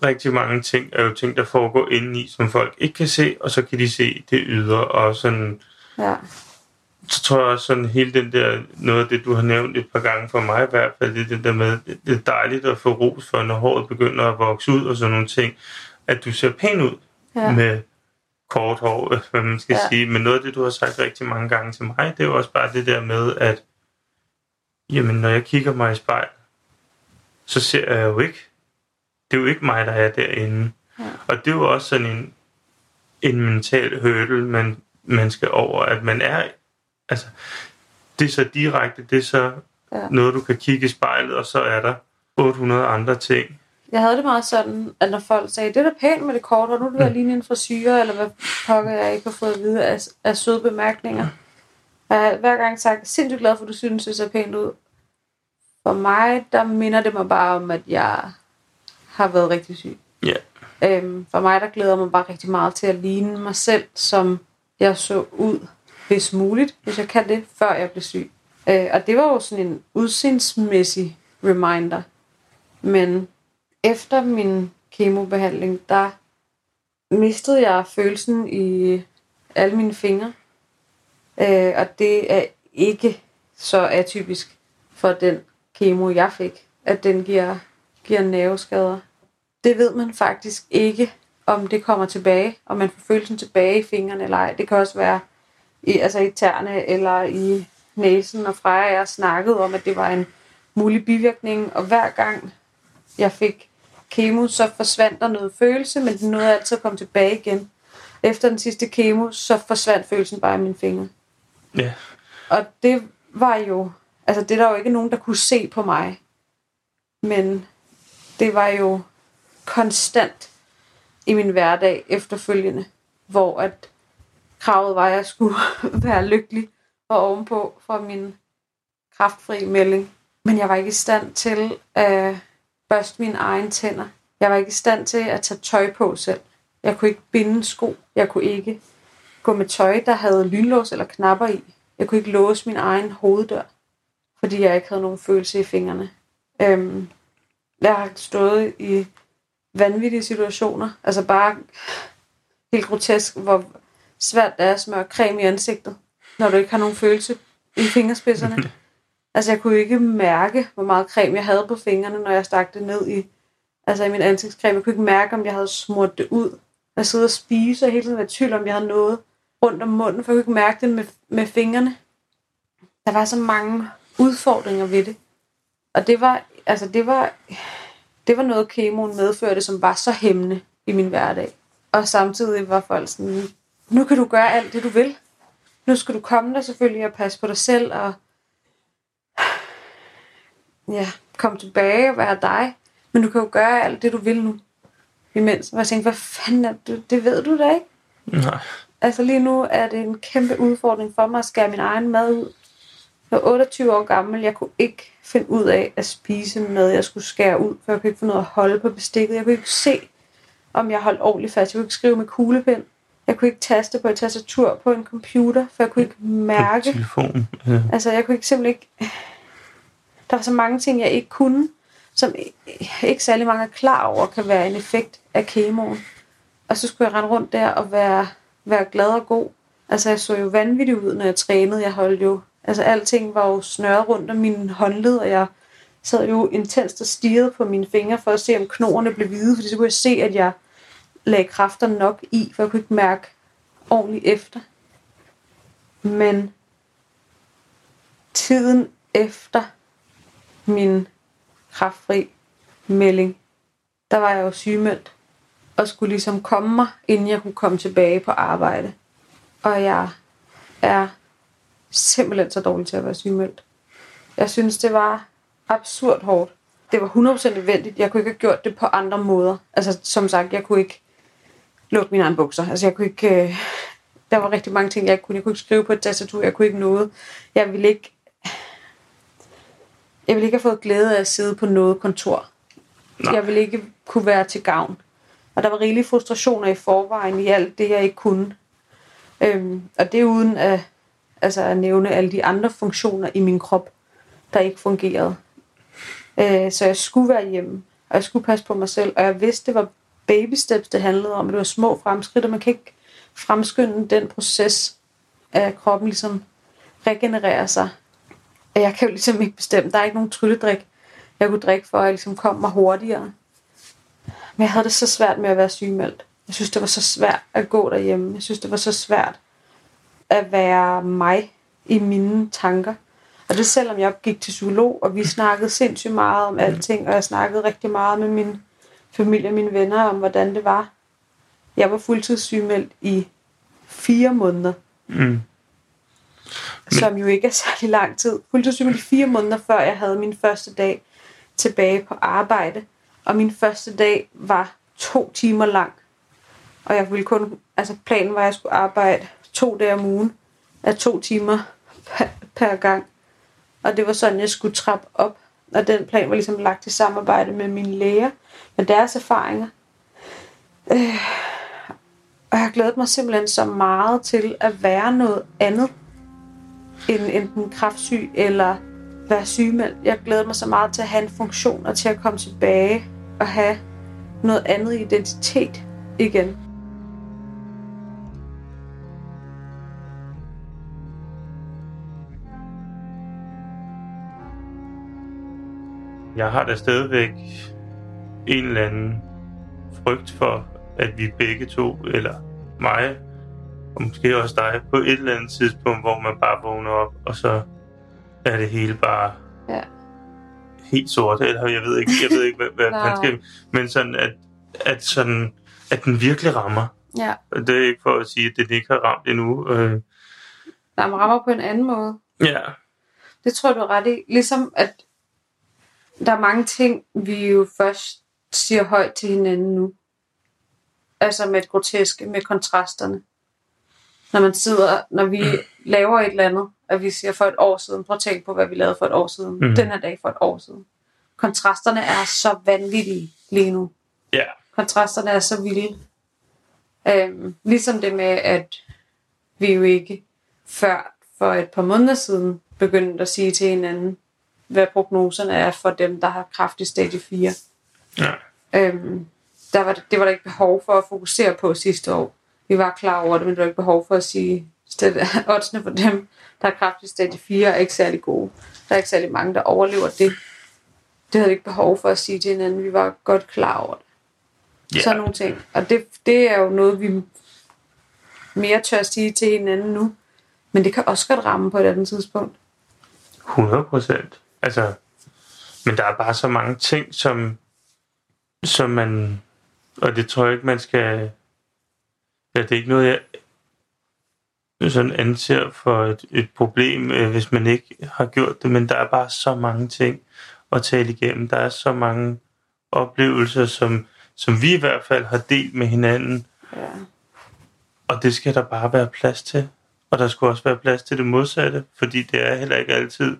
rigtig mange ting er jo ting, der foregår indeni, som folk ikke kan se, og så kan de se det ydre, og sådan, Ja, så tror jeg også sådan hele den der, noget af det, du har nævnt et par gange for mig i hvert fald, det det der med, det er dejligt at få ros for, når håret begynder at vokse ud og sådan nogle ting, at du ser pæn ud ja, med kort hår, hvad man skal ja. sige. Men noget af det, du har sagt rigtig mange gange til mig, det er jo også bare det der med, at jamen, når jeg kigger mig i spejl, så ser jeg jo ikke, det er jo ikke mig, der er derinde. Ja. Og det er jo også sådan en, en mental hurdle, man, man skal over, at man er, altså, det er så direkte, det er så Ja. noget, du kan kigge i spejlet, og så er der 800 andre ting. Jeg havde det meget sådan, at når folk sagde, det er da pænt med det kort, og nu er det ved at ligne en frisyre, eller hvad pokker jeg ikke har fået at vide af, af søde bemærkninger. Jeg har hver gang sagt, sindssygt glad for, at du synes, det ser pænt ud. For mig, der minder det mig bare om, at jeg har været rigtig syg. Ja. Øhm, for mig, der glæder mig bare rigtig meget til at ligne mig selv, som jeg så ud, hvis muligt, hvis jeg kan det, før jeg blev syg. Øh, og det var jo sådan en udseendsmæssig reminder. Men efter min kemobehandling, der mistede jeg følelsen i alle mine fingre. Øh, og det er ikke så atypisk for den kemo, jeg fik, at den giver, giver nerveskader. Det ved man faktisk ikke, om det kommer tilbage, om man får følelsen tilbage i fingrene eller ej. Det kan også være i, altså i tæerne eller i næsen, og Freja og jeg snakkede om, at det var en mulig bivirkning, og hver gang jeg fik kemo, så forsvandt der noget følelse, men den nåede altid at komme tilbage igen. Efter den sidste kemo, så forsvandt følelsen bare i mine fingre. Ja. Og det var jo, altså det er der jo ikke nogen, der kunne se på mig. Men det var jo konstant i min hverdag efterfølgende, hvor at kravet var, at jeg skulle være lykkelig og ovenpå for min kraftfri melding. Men jeg var ikke i stand til at børste mine egne tænder. Jeg var ikke i stand til at tage tøj på selv. Jeg kunne ikke binde sko. Jeg kunne ikke gå med tøj, der havde lynlås eller knapper i. Jeg kunne ikke låse min egen hoveddør, fordi jeg ikke havde nogen følelse i fingrene. Øhm, jeg har stået i vanvittige situationer. Altså bare helt grotesk, hvor svært det er at smøre creme i ansigtet, når du ikke har nogen følelse i fingerspidserne. altså jeg kunne ikke mærke, hvor meget creme jeg havde på fingrene, når jeg stak det ned i, altså i min ansigtscreme. Jeg kunne ikke mærke, om jeg havde smurt det ud. Jeg sidder og spiser og hele tiden var i tvivl, om jeg havde noget rundt om munden, for jeg kunne ikke mærke det med, med fingrene. Der var så mange udfordringer ved det. Og det var, altså det var, det var noget, kemoen medførte, som var så hæmmende i min hverdag. Og samtidig var folk sådan, nu kan du gøre alt det, du vil. Nu skal du komme der selvfølgelig og passe på dig selv, og ja, komme tilbage og være dig. Men du kan jo gøre alt det, du vil nu. Imens. Og jeg tænkte, hvad fanden er det? Det ved du da ikke. Nej. Altså lige nu er det en kæmpe udfordring for mig at skære min egen mad ud. Jeg var 28 år gammel. Jeg kunne ikke finde ud af at spise mad, jeg skulle skære ud. For jeg kunne ikke ud af at holde på bestikket. Jeg kunne ikke se, om jeg holdt ordentligt fast. Jeg kunne ikke skrive med kuglepen. Jeg kunne ikke taste på et tastatur på en computer, for jeg kunne ikke På mærke. telefon. Ja. Altså, jeg kunne ikke simpelthen ikke... Der var så mange ting, jeg ikke kunne, som ikke særlig mange er klar over, kan være en effekt af kemoen. Og så skulle jeg rende rundt der og være, være glad og god. Altså, jeg så jo vanvittigt ud, når jeg trænede. Jeg holdt jo... Altså, alting var jo snørret rundt om mine håndled, og jeg sad jo intenst og stirrede på mine fingre for at se, om knoerne blev hvide, fordi så kunne jeg se, at jeg lagde kræfter nok i, for jeg kunne ikke mærke ordentligt efter. Men tiden efter min kraftfri melding, der var jeg jo sygemeldt og skulle ligesom komme mig, inden jeg kunne komme tilbage på arbejde. Og jeg er simpelthen så dårlig til at være sygemeldt. Jeg synes, det var absurd hårdt. Det var 100% nødvendigt. Jeg kunne ikke have gjort det på andre måder. Altså, som sagt, jeg kunne ikke lukke mine egne bukser. Altså, jeg kunne ikke... Øh, Der var rigtig mange ting, jeg ikke kunne. Jeg kunne ikke skrive på et tastatur, jeg kunne ikke noget. Jeg ville ikke... Jeg ville ikke have fået glæde af at sidde på noget kontor. Nej. Jeg ville ikke kunne være til gavn. Og der var rigelige frustrationer i forvejen i alt det, jeg ikke kunne. Øhm, og det er uden at, altså at nævne alle de andre funktioner i min krop, der ikke fungerede. Øh, så jeg skulle være hjemme, og jeg skulle passe på mig selv. Og jeg vidste, det var baby steps, det handlede om. Det var små fremskridt, og man kan ikke fremskynde den proces, at kroppen ligesom regenererer sig. Jeg kan jo ligesom ikke bestemme. Der er ikke nogen trylledrik, jeg kunne drikke for, at jeg ligesom kom mig hurtigere. Men jeg havde det så svært med at være sygemeldt. Jeg synes, det var så svært at gå derhjemme. Jeg synes, det var så svært at være mig i mine tanker. Og det selvom jeg gik til psykolog, og vi snakkede sindssygt meget om alting, og jeg snakkede rigtig meget med min familie og mine venner om, hvordan det var. Jeg var fuldtidssygemeldt i fire måneder, Mm. som jo ikke er særlig lang tid. Fuldtidssygemeldt i fire måneder, før jeg havde min første dag tilbage på arbejde. Og min første dag var to timer lang. Og jeg ville kun, altså planen var, at jeg skulle arbejde to dage om ugen af to timer per, per gang. Og det var sådan, jeg skulle trappe op. Og den plan var ligesom lagt i samarbejde med mine læger, med deres erfaringer. Øh, og jeg glædede mig simpelthen så meget til at være noget andet end enten kraftsyg eller være sygemeldt. Jeg glæder mig så meget til at have en funktion og til at komme tilbage og have noget andet identitet igen. Jeg har da stadigvæk en eller anden frygt for, at vi begge to, eller mig, og måske også dig, på et eller andet tidspunkt, hvor man bare vågner op, og så er det hele bare Ja. helt sort, eller jeg ved ikke, jeg ved ikke hvad, hvad Nej. man skal, men sådan, at, at, sådan, at den virkelig rammer. Ja. Det er ikke for at sige, at den ikke har ramt endnu. Øh, Der man rammer på en anden måde. ja, Det tror du er ret i. Ligesom at der er mange ting, vi jo først siger højt til hinanden nu. Altså med det groteske, med kontrasterne. Når man sidder, når vi laver et eller andet, at vi siger for et år siden, prøv at tænke på, hvad vi lavede for et år siden. Mhm. Mm. Den her dag for et år siden. Kontrasterne er så vanvittige lige nu. ja, kontrasterne er så vilde. Øhm, ligesom det med, at vi jo ikke før for et par måneder siden begyndte at sige til hinanden, hvad prognoserne er for dem, der har kraftig stadie 4. ja. Øhm, der var, det var der ikke behov for at fokusere på sidste år. Vi var klar over det, men der var ikke behov for at sige, at oddsene for dem, der har kraftig stadie 4, er ikke særlig gode. Der er ikke særlig mange, der overlever det. Det havde vi ikke behov for at sige til hinanden. Vi var godt klar over det. Ja. Sådan nogle ting. Og det, det er jo noget, vi mere tør at sige til hinanden nu. Men det kan også godt ramme på et andet tidspunkt. 100 procent. Altså, men der er bare så mange ting, som, som man... Og det tror jeg ikke, man skal... Ja, det er ikke noget, jeg sådan anser for et, et problem, øh, hvis man ikke har gjort det, men der er bare så mange ting at tale igennem. Der er så mange oplevelser, som, som vi i hvert fald har delt med hinanden, Ja. og det skal der bare være plads til. Og der skal også være plads til det modsatte, fordi det er heller ikke altid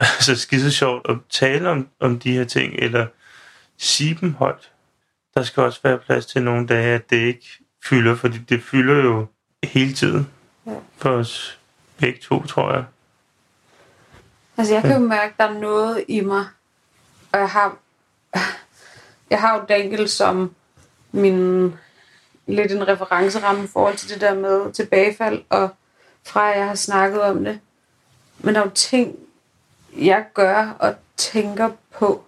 så skide sjovt at tale om, om de her ting, eller sige dem højt. Der skal også være plads til nogle dage, at det ikke fylder, fordi det fylder jo hele tiden for os begge to, tror jeg. Altså, jeg kan jo mærke, at der er noget i mig. Og jeg har, jeg har jo Daniel som min lidt en referenceramme i forhold til det der med tilbagefald, og fra jeg har snakket om det. Men der er jo ting, jeg gør og tænker på,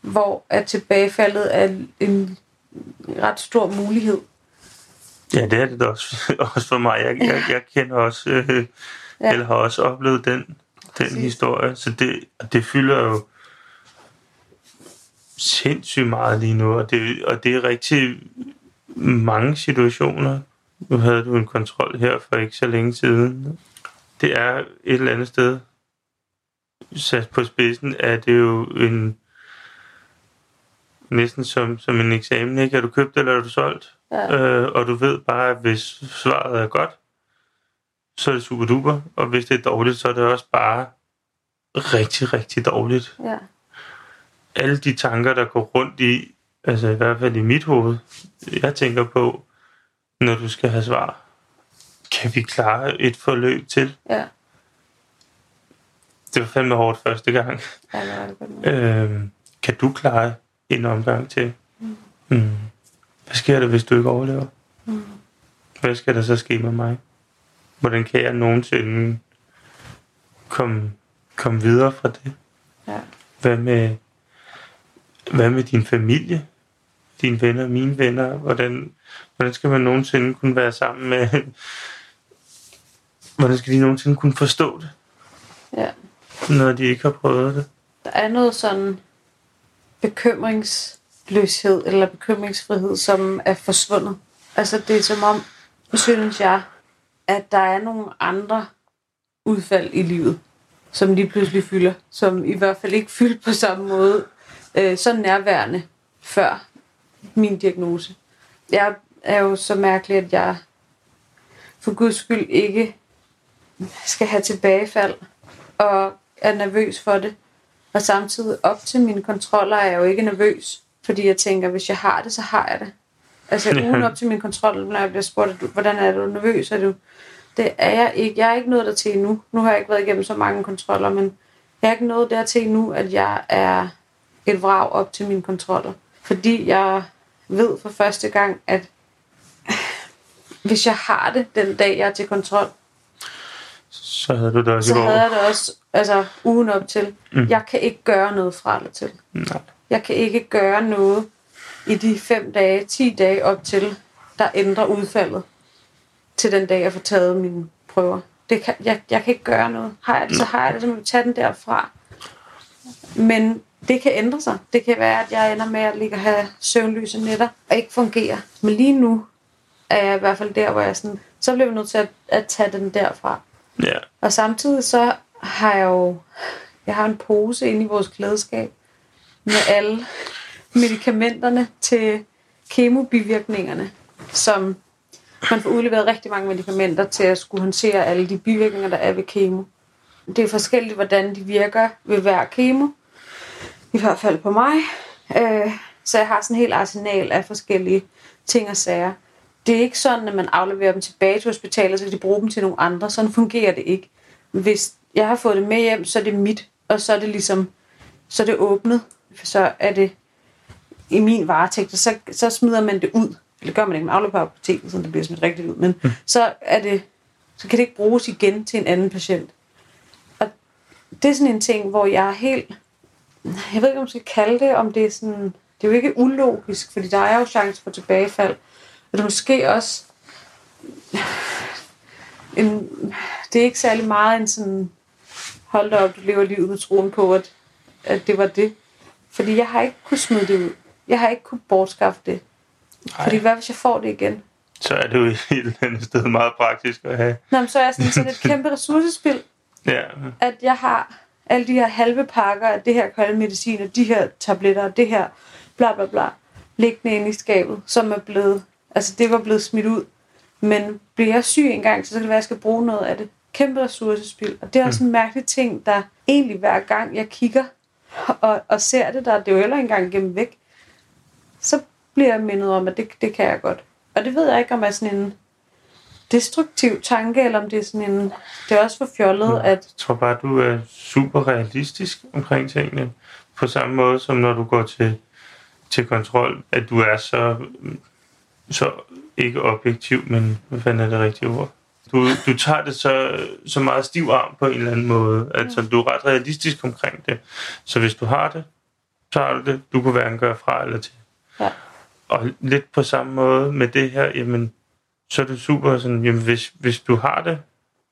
hvor at tilbagefaldet er en ret stor mulighed. Ja, det er det også, også for mig. Jeg, jeg, jeg kender også, øh, Ja. eller har også oplevet den, den Præcis. historie. Så det, det fylder jo sindssygt meget lige nu, og det, og det er rigtig mange situationer. Nu havde du en kontrol her for ikke så længe siden. Det er et eller andet sted sat på spidsen, er det jo en næsten som, som en eksamen, ikke? Er du købt eller er du solgt? Ja. Øh, og du ved bare, at hvis svaret er godt, så er det super duper. Og hvis det er dårligt, så er det også bare rigtig, rigtig dårligt. Ja. Alle de tanker, der går rundt i, altså i hvert fald i mit hoved, jeg tænker på, når du skal have svar. Kan vi klare et forløb til? Ja. Det var fandme hårdt første gang. Ja, det. Øh, kan du klare en omgang til? Mm. Mm. Hvad sker der, hvis du ikke overlever? Mm. Hvad skal der så ske med mig? Hvordan kan jeg nogensinde komme, komme videre fra det? Ja. Hvad med, hvad med din familie? Dine venner, mine venner? Hvordan, hvordan skal man nogensinde kunne være sammen med... Hvordan skal de nogensinde kunne forstå det, ja når de ikke har prøvet det? Der er noget sådan bekymringsløshed eller bekymringsfrihed, som er forsvundet. Altså det er som om, synes jeg, at der er nogle andre udfald i livet, som lige pludselig fylder, som i hvert fald ikke fyldte på samme måde, øh, så nærværende før min diagnose. Jeg er jo så mærkelig, at jeg for guds skyld ikke skal have tilbagefald, og er nervøs for det. Og samtidig op til mine kontroller er jeg jo ikke nervøs, fordi jeg tænker, hvis jeg har det, så har jeg det. Altså ugen op til min kontrol, når jeg bliver spurgt, "Er du- hvordan er du nervøs? Er du? Det er jeg ikke. Jeg er ikke nået dertil endnu. Nu har jeg ikke været igennem så mange kontroller, men jeg er ikke nået dertil endnu, at jeg er et vrag op til mine kontroller. Fordi jeg ved for første gang, at hvis jeg har det den dag, jeg er til kontrol, Så havde du det også så i går. havde jeg det også altså, ugen op til. Mm. Jeg kan ikke gøre noget fra eller til. Nej. Jeg kan ikke gøre noget i de fem dage, 10 dage op til, der ændrer udfaldet til den dag, jeg får taget mine prøver. Det kan, jeg, jeg kan ikke gøre noget. Har jeg det, så har jeg det, så må vi tage den derfra. Men det kan ændre sig. Det kan være, at jeg ender med at ligge og have søvnløse nætter og ikke fungere. Men lige nu er jeg i hvert fald der, hvor jeg sådan, så bliver vi nødt til at, at tage den derfra. Ja. Og samtidig så har jeg jo jeg har en pose inde i vores klædeskab med alle medicamenterne til kemobivirkningerne, som man får udleveret rigtig mange medicamenter til at skulle håndtere alle de bivirkninger, der er ved kemo. Det er forskelligt, hvordan de virker ved hver kemo. I hvert fald på mig. Øh, så jeg har sådan en helt arsenal af forskellige ting og sager. Det er ikke sådan, at man afleverer dem tilbage til hospitalet, så kan de bruge dem til nogle andre. Sådan fungerer det ikke. Hvis jeg har fået det med hjem, så er det mit, og så er det ligesom, så er det åbnet. Så er det i min varetægt, og så, så smider man det ud. Eller gør man ikke, man afleverer på apoteket, så det bliver smidt rigtigt ud. Men mm. så er det, så kan det ikke bruges igen til en anden patient. Og det er sådan en ting, hvor jeg er helt, jeg ved ikke, om man skal kalde det, om det er sådan, det er jo ikke ulogisk, fordi der er jo chance for tilbagefald. Og det er måske også en, det er ikke særlig meget en sådan, hold da op, du lever livet med troen på, at, at det var det. Fordi jeg har ikke kunne smide det ud. Jeg har ikke kunne bortskaffe det. Ej. Fordi hvad hvis jeg får det igen? Så er det jo et helt andet sted meget praktisk at have. Nå, men så er jeg sådan, så det et kæmpe ressourcespil, Ja, at jeg har alle de her halve pakker af det her kolde medicin, og de her tabletter, og det her bla bla bla, liggende inde i skabet, som er blevet, altså det var blevet smidt ud. Men bliver jeg syg engang, så kan det være, at jeg skal bruge noget af det. Kæmpe ressourcespil. Og det er også en mærkelig ting, der egentlig hver gang jeg kigger og, og ser det der, det er jo heller ikke engang gennem væk, så bliver jeg mindet om, at det, det kan jeg godt. Og det ved jeg ikke, om er sådan en destruktiv tanke, eller om det er sådan en... Det er også for fjollet, at... jeg tror bare, du er super realistisk omkring tingene. På samme måde som når du går til, til kontrol, at du er så, så ikke objektiv, men hvad fanden er det rigtige ord? Du, du tager det så, så meget stiv arm på en eller anden måde. Altså, du er ret realistisk omkring det. Så hvis du har det, har du det. Du kunne hverken gøre fra eller til. Ja. Og lidt på samme måde med det her, jamen, så er det super sådan, jamen, hvis, hvis du har det,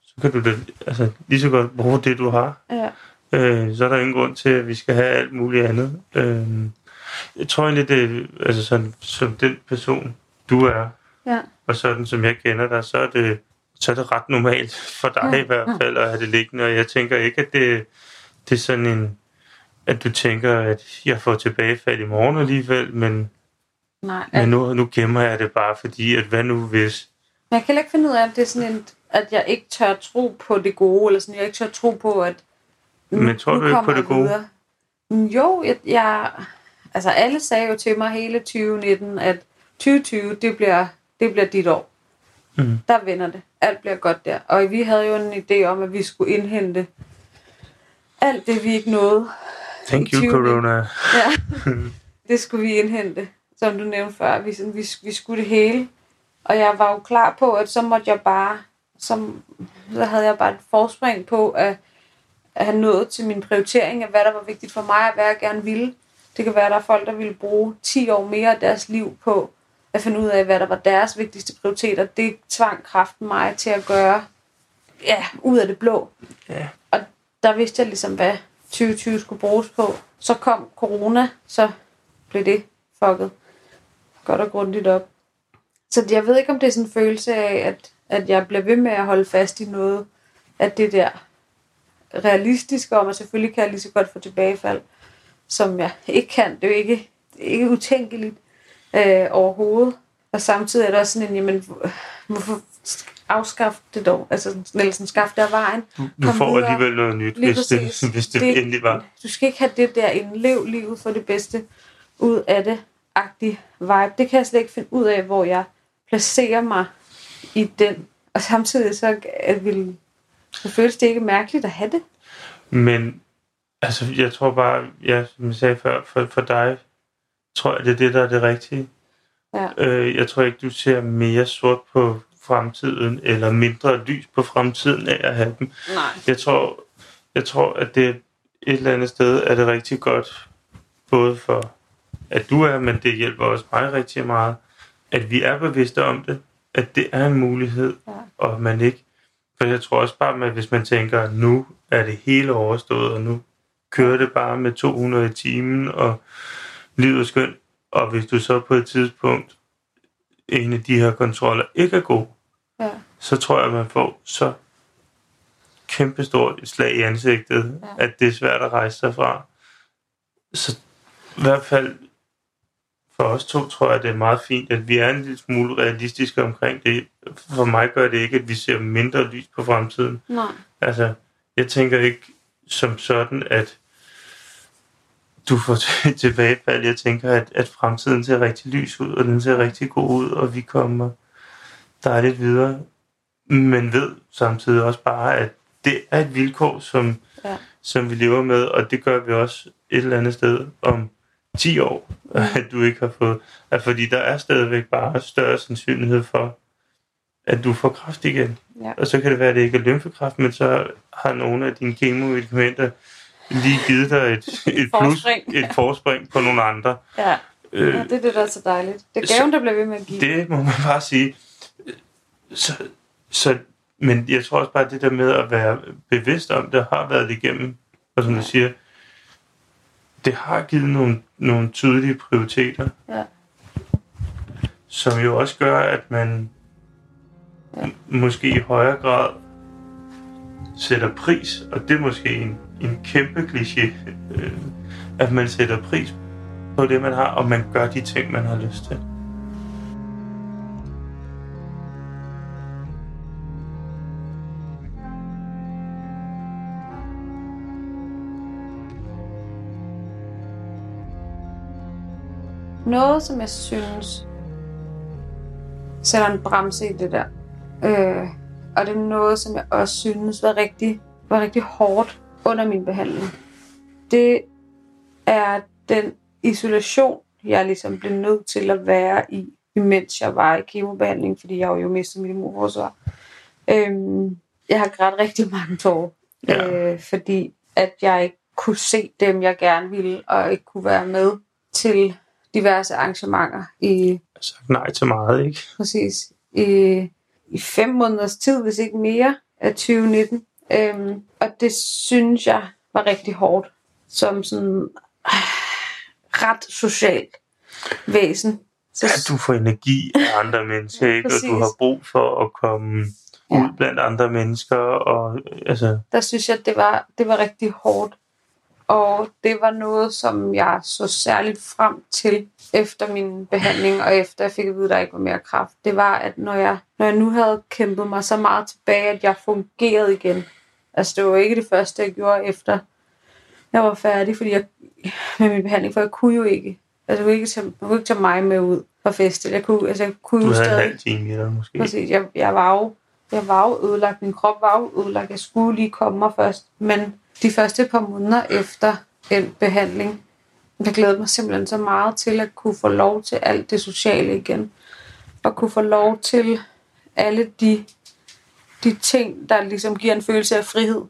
så kan du da, altså, lige så godt bruge det, du har. Ja, Øh, så er der ingen grund til, at vi skal have alt muligt andet. Øh, jeg tror egentlig, det altså sådan, som den person, du er, ja, og sådan som jeg kender dig, så er det, så er det ret normalt for dig Ja. i hvert fald at have det liggende. Og jeg tænker ikke, at det, det er sådan en, at du tænker, at jeg får tilbagefald i morgen alligevel, men Nej, Men nu, nu gemmer jeg det bare, fordi at hvad nu hvis... Men jeg kan ikke finde ud af, om det er sådan en, at jeg ikke tør tro på det gode, eller sådan, jeg ikke tør tro på, at nu, Men tror du ikke på det gode? videre. Mm, Jo, jeg, jeg, altså alle sagde jo til mig hele 2019, at 2020, det bliver, det bliver dit år. Mm. Der vender det. Alt bliver godt der. Og vi havde jo en idé om, at vi skulle indhente alt det, vi ikke nåede. Thank you, 20. corona. Ja, det skulle vi indhente, som du nævnte før. Vi, sådan, vi, vi skulle det hele. Og jeg var jo klar på, at så måtte jeg bare, som, så havde jeg bare et forspring på at, at have nået til min prioritering af, hvad der var vigtigt for mig, og hvad jeg gerne ville. Det kan være, at der er folk, der ville bruge 10 år mere af deres liv på at finde ud af, hvad der var deres vigtigste prioriteter. Det tvang kraften mig til at gøre ja, ud af det blå. Ja. Og der vidste jeg ligesom, hvad 2020 skulle bruges på. Så kom corona, så blev det fucket godt og grundigt op. Så jeg ved ikke, om det er sådan en følelse af, at, at jeg bliver ved med at holde fast i noget af det der realistiske, om at selvfølgelig kan jeg lige så godt få tilbagefald, som jeg ikke kan. Det er jo ikke, det er ikke utænkeligt øh, overhovedet. Og samtidig er der også sådan en, jamen, hvor- hvorfor afskaffe det dog? Altså, eller sådan, skaffe af vejen. Du, får videre. alligevel noget nyt, Lige hvis det, hvis det, Det- endelig var. Du skal ikke have det der en lev livet for det bedste ud af det agtige vibe. Det kan jeg slet ikke finde ud af, hvor jeg placerer mig i den. Og samtidig så at vil, så føles det ikke mærkeligt at have det. Men altså, jeg tror bare, ja, som jeg sagde før, for, for dig, tror jeg, det er det, der er det rigtige. Ja. Øh, jeg tror ikke, du ser mere sort på fremtiden, eller mindre lys på fremtiden af at have dem. Nej. Jeg tror, jeg tror, at det et eller andet sted er det rigtig godt, både for at du er, men det hjælper også mig rigtig meget, at vi er bevidste om det, at det er en mulighed, Ja. og at man ikke, for jeg tror også bare, at hvis man tænker, nu er det hele overstået, og nu kører det bare med 200 i timen, og livet er skønt, og hvis du så på et tidspunkt, en af de her kontroller ikke er god, Ja. så tror jeg, at man får så kæmpestort et slag i ansigtet, ja. at det er svært at rejse sig fra. Så i hvert fald for os to tror jeg, det er meget fint, at vi er en lille smule realistiske omkring det. For mig gør det ikke, at vi ser mindre lys på fremtiden. Nej. Altså, jeg tænker ikke som sådan, at du får tilbagefald. Jeg tænker, at, at fremtiden ser rigtig lys ud, og den ser rigtig god ud, og vi kommer dejligt videre. Men ved samtidig også bare, at det er et vilkår, som, Ja. ja. som vi lever med, og det gør vi også et eller andet sted om 10 år, at du ikke har fået. At fordi der er stadigvæk bare større sandsynlighed for, at du får kræft igen. Ja. Og så kan det være, at det ikke er lymfekræft, men så har nogle af dine kemomedikamenter lige givet dig et, et, plus, Forspring. et forspring på nogle andre. Ja. Øh, ja, det er det, der er så dejligt. Det er gaven, der bliver ved med at give. det må man bare sige. Så, så, men jeg tror også bare, at det der med at være bevidst om det, har været det igennem. Og som du siger, det har givet nogle, nogle tydelige prioriteter. Ja. Som jo også gør, at man Ja. måske i højere grad sætter pris, og det er måske en, en kæmpe kliché, øh, at man sætter pris på det, man har, og man gør de ting, man har lyst til. Noget, som jeg synes sætter en bremse i det der. Øh, og det er noget, som jeg også synes var rigtig, var rigtig hårdt under min behandling. Det er den isolation, jeg ligesom blev nødt til at være i, imens jeg var i kemobehandling, fordi jeg jo mistet mit immunforsvar. Øhm, jeg har grædt rigtig mange tårer, Ja. øh, fordi at jeg ikke kunne se dem, jeg gerne ville, og ikke kunne være med til diverse arrangementer i sagt nej til meget, ikke? præcis i, i fem måneders tid, hvis ikke mere, af 2019. Øhm, og det synes jeg var rigtig hårdt, som sådan øh, ret socialt væsen. Så, At du får energi af andre mennesker, ikke? Og du har brug for at komme Ja. ud blandt andre mennesker, og altså, der synes jeg, det var, det var rigtig hårdt Og det var noget, som jeg så særligt frem til efter min behandling, og efter jeg fik at vide, at der ikke var mere kraft. Det var, at når jeg, når jeg nu havde kæmpet mig så meget tilbage, at jeg fungerede igen. Altså det var ikke det første, jeg gjorde efter jeg var færdig, fordi jeg, med min behandling, for jeg kunne jo ikke. Altså, jeg kunne ikke tage, jeg kunne ikke tage mig med ud på fest. Jeg kunne, altså, jeg kunne Du jo havde en stadig... halv time i dig, måske. Præcis, jeg, jeg var jo jeg var jo ødelagt, min krop var jo ødelagt, jeg skulle lige komme mig først. Men de første par måneder efter en behandling, jeg glædede mig simpelthen så meget til at kunne få lov til alt det sociale igen. Og kunne få lov til alle de, de ting, der ligesom giver en følelse af frihed.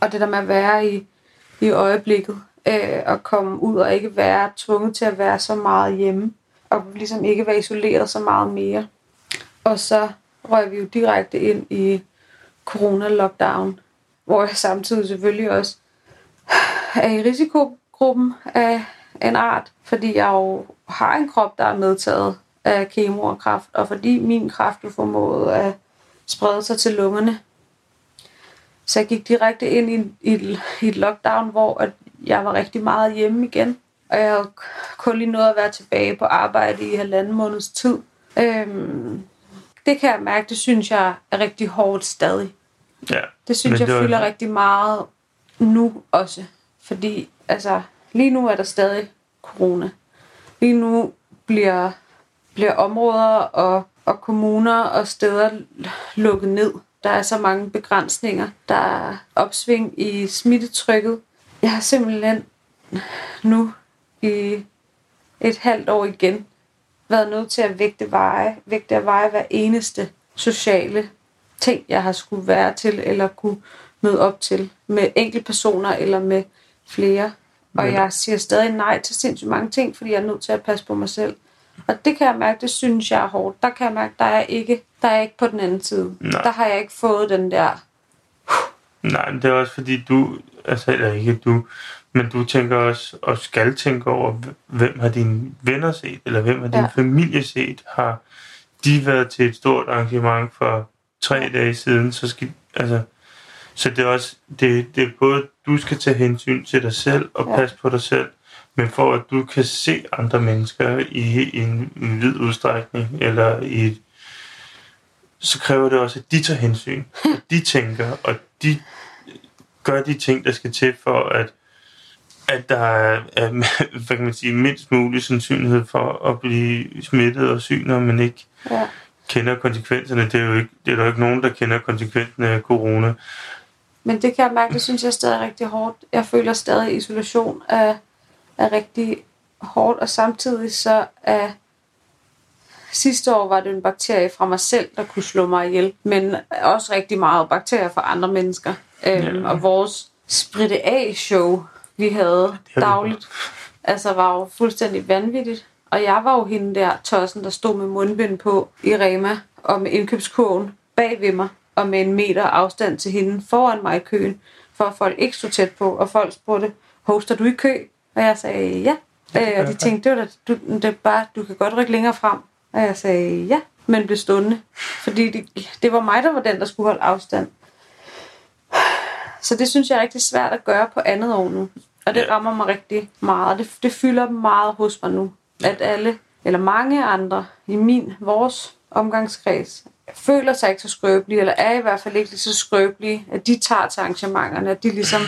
Og det der med at være i, i øjeblikket. Øh, og komme ud og ikke være tvunget til at være så meget hjemme. Og ligesom ikke være isoleret så meget mere. Og så røg vi jo direkte ind i corona-lockdown, hvor jeg samtidig selvfølgelig også er i risikogruppen af en art, fordi jeg jo har en krop, der er medtaget af kemo og kraft, og fordi min kraft jo formåede at sprede sig til lungerne. Så jeg gik direkte ind i, i, i et lockdown, hvor at jeg var rigtig meget hjemme igen, og jeg havde kun lige nået at være tilbage på arbejde i halvanden måneds tid. Øhm, det kan jeg mærke, det synes jeg er rigtig hårdt stadig. Ja. Det synes jeg det var- fylder rigtig meget nu også. Fordi altså, lige nu er der stadig corona. Lige nu bliver, bliver områder og, og kommuner og steder lukket ned. Der er så mange begrænsninger. Der er opsving i smittetrykket. Jeg har simpelthen nu i et halvt år igen været nødt til at vægte veje, vægte af veje hver eneste sociale ting, jeg har skulle være til, eller kunne møde op til, med enkelte personer eller med flere. Og Men- jeg siger stadig nej til sindssygt mange ting, fordi jeg er nødt til at passe på mig selv. Og det kan jeg mærke, det synes jeg er hårdt. Der kan jeg mærke, der er jeg ikke, der er jeg ikke på den anden side. Nej. Der har jeg ikke fået den der, Nej, men det er også fordi du, altså eller ikke du, men du tænker også, og skal tænke over, hvem har dine venner set, eller hvem har din Ja. familie set. Har de været til et stort arrangement for tre dage siden, så skal, altså, så det er også, det, det er både, du skal tage hensyn til dig selv og Ja. passe på dig selv, men for at du kan se andre mennesker i, en, en vid udstrækning, eller i et, så kræver det også, at de tager hensyn, at de tænker, og de gør de ting, der skal til for, at, at der er, er hvad kan man sige, mindst mulig sandsynlighed for at blive smittet og syg, når man ikke ja, kender konsekvenserne. Det er jo ikke, det er der jo ikke nogen, der kender konsekvenserne af corona. Men det kan jeg mærke, det synes jeg er stadig rigtig hårdt. Jeg føler stadig, at isolation er, er rigtig hårdt, og samtidig så er sidste år var det en bakterie fra mig selv, der kunne slå mig ihjel, men også rigtig meget bakterier fra andre mennesker. Øhm, Ja. Og vores spritte af show, vi havde dagligt, altså var jo fuldstændig vanvittigt. Og jeg var jo hende der tossen, der stod med mundbind på i Rema, og med indkøbskurven bag ved mig, og med en meter afstand til hende foran mig i køen, for at folk ikke stod tæt på, og folk spurgte, hoster du i kø? Og jeg sagde ja. Øh, og de tænkte, det, var da, du, det bare, du kan godt rykke længere frem. Og jeg sagde ja, men blev stående. Fordi det, det var mig, der var den, der skulle holde afstand. Så det synes jeg er rigtig svært at gøre på andet år nu. Og det Ja. rammer mig rigtig meget. Det, det fylder meget hos mig nu. At alle, eller mange andre i min, vores omgangskreds, føler sig ikke så skrøbelige, eller er i hvert fald ikke lige så skrøbelige, at de tager til arrangementerne, at de ligesom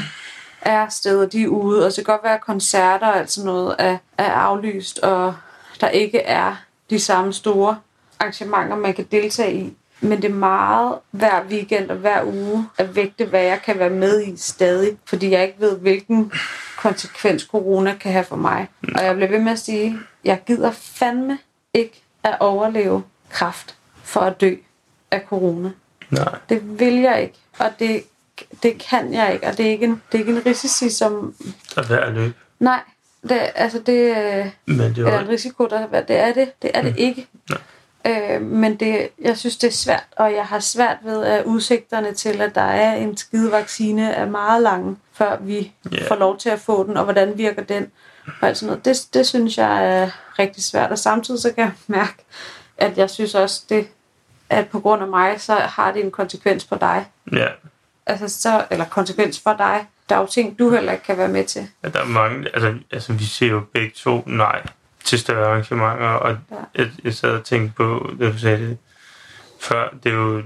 er steder, de er ude, og så kan godt være at koncerter og alt sådan noget er, er aflyst, og der ikke er de samme store arrangementer, man kan deltage i. Men det er meget hver weekend og hver uge at vægte, hvad jeg kan være med i stadig, fordi jeg ikke ved, hvilken konsekvens corona kan have for mig. Og jeg bliver ved med at sige, jeg gider fandme ikke at overleve kraft for at dø af corona. Nej. Det vil jeg ikke, og det, det kan jeg ikke, og det er ikke en, det er ikke en risici, som... Er at løbe. Nej, det, altså det, øh, Men det er eller en risiko, der, det er det, det er det ikke. Nej. Øh, men det, jeg synes, det er svært, og jeg har svært ved, at udsigterne til, at der er en skide vaccine, er meget lange, før vi Ja. får lov til at få den, og hvordan virker den, og alt sådan noget. Det, det synes jeg er rigtig svært, og samtidig så kan jeg mærke, at jeg synes også, det, at på grund af mig, så har det en konsekvens på dig. ja, Altså så, eller konsekvens for dig. der er jo ting, du heller ikke kan være med til. Ja, der er mange, altså, altså vi siger jo begge to nej til større arrangementer, og Ja. ja. jeg, jeg sad og tænkte på, da du sagde det før, det er jo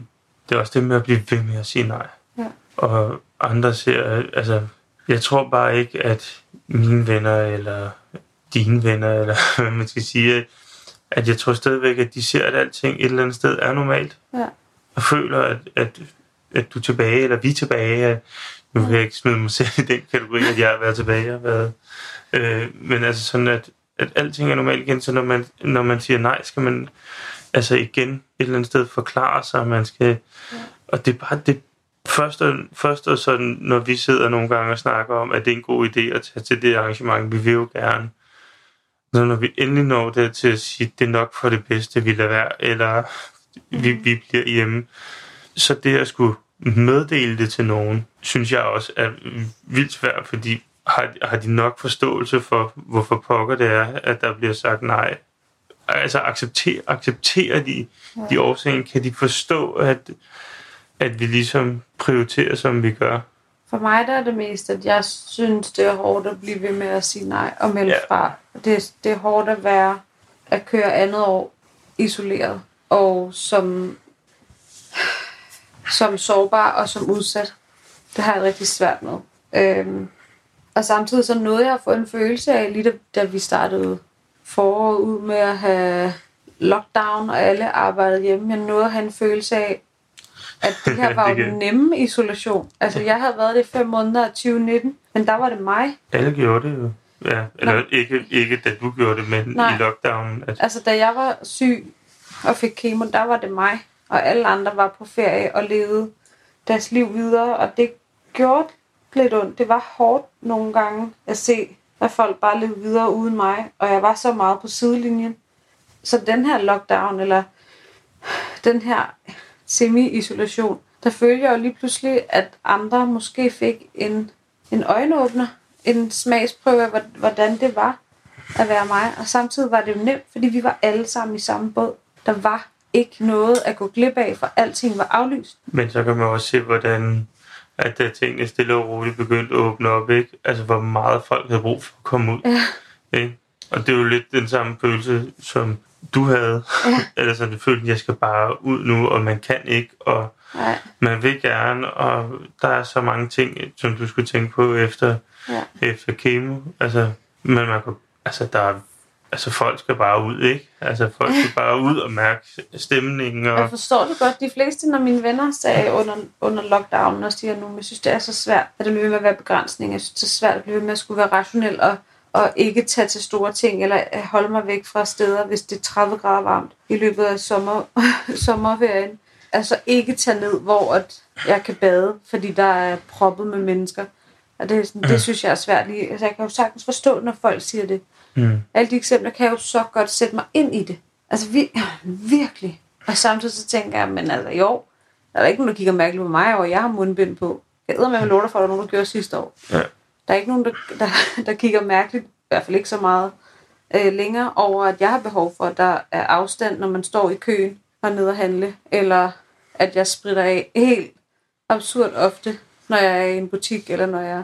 det er også det med at blive ved med at sige nej. Ja. Og andre ser, altså, jeg tror bare ikke, at mine venner, eller dine venner, eller hvad man skal sige, at jeg tror stadigvæk, at de ser, at alting et eller andet sted er normalt. Ja. Og føler, at, at, at du er tilbage, eller vi er tilbage. Nu kan jeg ikke smide mig selv i den kategori, at jeg har været tilbage. Jeg har været, øh, men altså sådan, at, at alting er normalt igen, så når man, når man siger nej, skal man altså igen et eller andet sted forklare sig, man skal, ja. og det er bare det, først og, først og sådan, når vi sidder nogle gange og snakker om, at det er en god idé at tage til det arrangement, vi vil jo gerne. Så når vi endelig når det til at sige, det er nok for det bedste, vi lader være, eller vi, vi bliver hjemme, så det at skulle meddele det til nogen, synes jeg også er vildt svært, fordi har, har de nok forståelse for, hvorfor pokker det er, at der bliver sagt nej? Altså accepterer, accepterer de de årsager? Kan de forstå, at, at vi ligesom prioriterer, som vi gør? For mig der er det mest, at jeg synes, det er hårdt at blive ved med at sige nej og melde Ja. fra. Det, det er hårdt at være at køre andet år isoleret og som, som sårbar og som udsat. Det har jeg rigtig svært med. Øhm, og samtidig så nåede jeg at få en følelse af, lige da, da vi startede foråret ud med at have lockdown, og alle arbejdede hjemme. Jeg nåede at have en følelse af, at det her var jo den nemme isolation. Altså, jeg havde været det i fem måneder af 2019, men der var det mig. Alle gjorde det jo. Ja, eller Nej. ikke, ikke da du gjorde det, men Nej. i lockdownen. At, Altså, da jeg var syg og fik kemo, der var det mig. Og alle andre var på ferie og levede deres liv videre. Og det gjorde lidt ondt. Det var hårdt nogle gange at se, at folk bare levede videre uden mig. Og jeg var så meget på sidelinjen. Så den her lockdown, eller den her semi-isolation, der følte jeg jo lige pludselig, at andre måske fik en, en øjenåbner, en smagsprøve af, hvordan det var at være mig. Og samtidig var det jo nemt, fordi vi var alle sammen i samme båd. Der var ikke noget at gå glip af, for alting var aflyst. men så kan man også se, hvordan at da tingene stille og roligt begyndte at åbne op, ikke? Altså, hvor meget folk havde brug for at komme ud. Ja. Ikke? Og det er jo lidt den samme følelse, som du havde. Ja. Eller sådan, at jeg skal bare ud nu, og man kan ikke, og Nej, man vil gerne, og der er så mange ting, som du skulle tænke på efter, ja. efter kemo. Altså, men man kan, altså, der er, altså, folk skal bare ud, ikke? Altså, folk skal bare ud og mærke stemningen, og Jeg forstår det godt. De fleste, når mine venner sagde under, under lockdownen, og siger nu, men jeg synes, det er så svært, at det bliver ved med at være begrænsning. Jeg synes, det er svært at blive ved med at skulle være rationel og, og ikke tage til store ting, eller at holde mig væk fra steder, hvis det er 30 grader varmt i løbet af sommer, sommerferien. Altså ikke tage ned, hvor at jeg kan bade, fordi der er proppet med mennesker. Og det, sådan, det synes jeg er svært lige. Altså, jeg kan jo sagtens forstå, når folk siger det. Mm, Alle de eksempler kan jeg jo så godt sætte mig ind i det. Altså vi, virkelig. Og samtidig så tænker jeg, men altså jo, der er ikke nogen, der kigger mærkeligt på mig, og jeg har mundbind på. Jeg ved med låter for, at der er nogen, der gjorde sidste år. Ja. Der er ikke nogen, der, der, der kigger mærkeligt, i hvert fald ikke så meget øh, længere, over at jeg har behov for, at der er afstand, når man står i køen og ned og handle, eller at jeg spritter af helt absurd ofte, når jeg er i en butik, eller når jeg,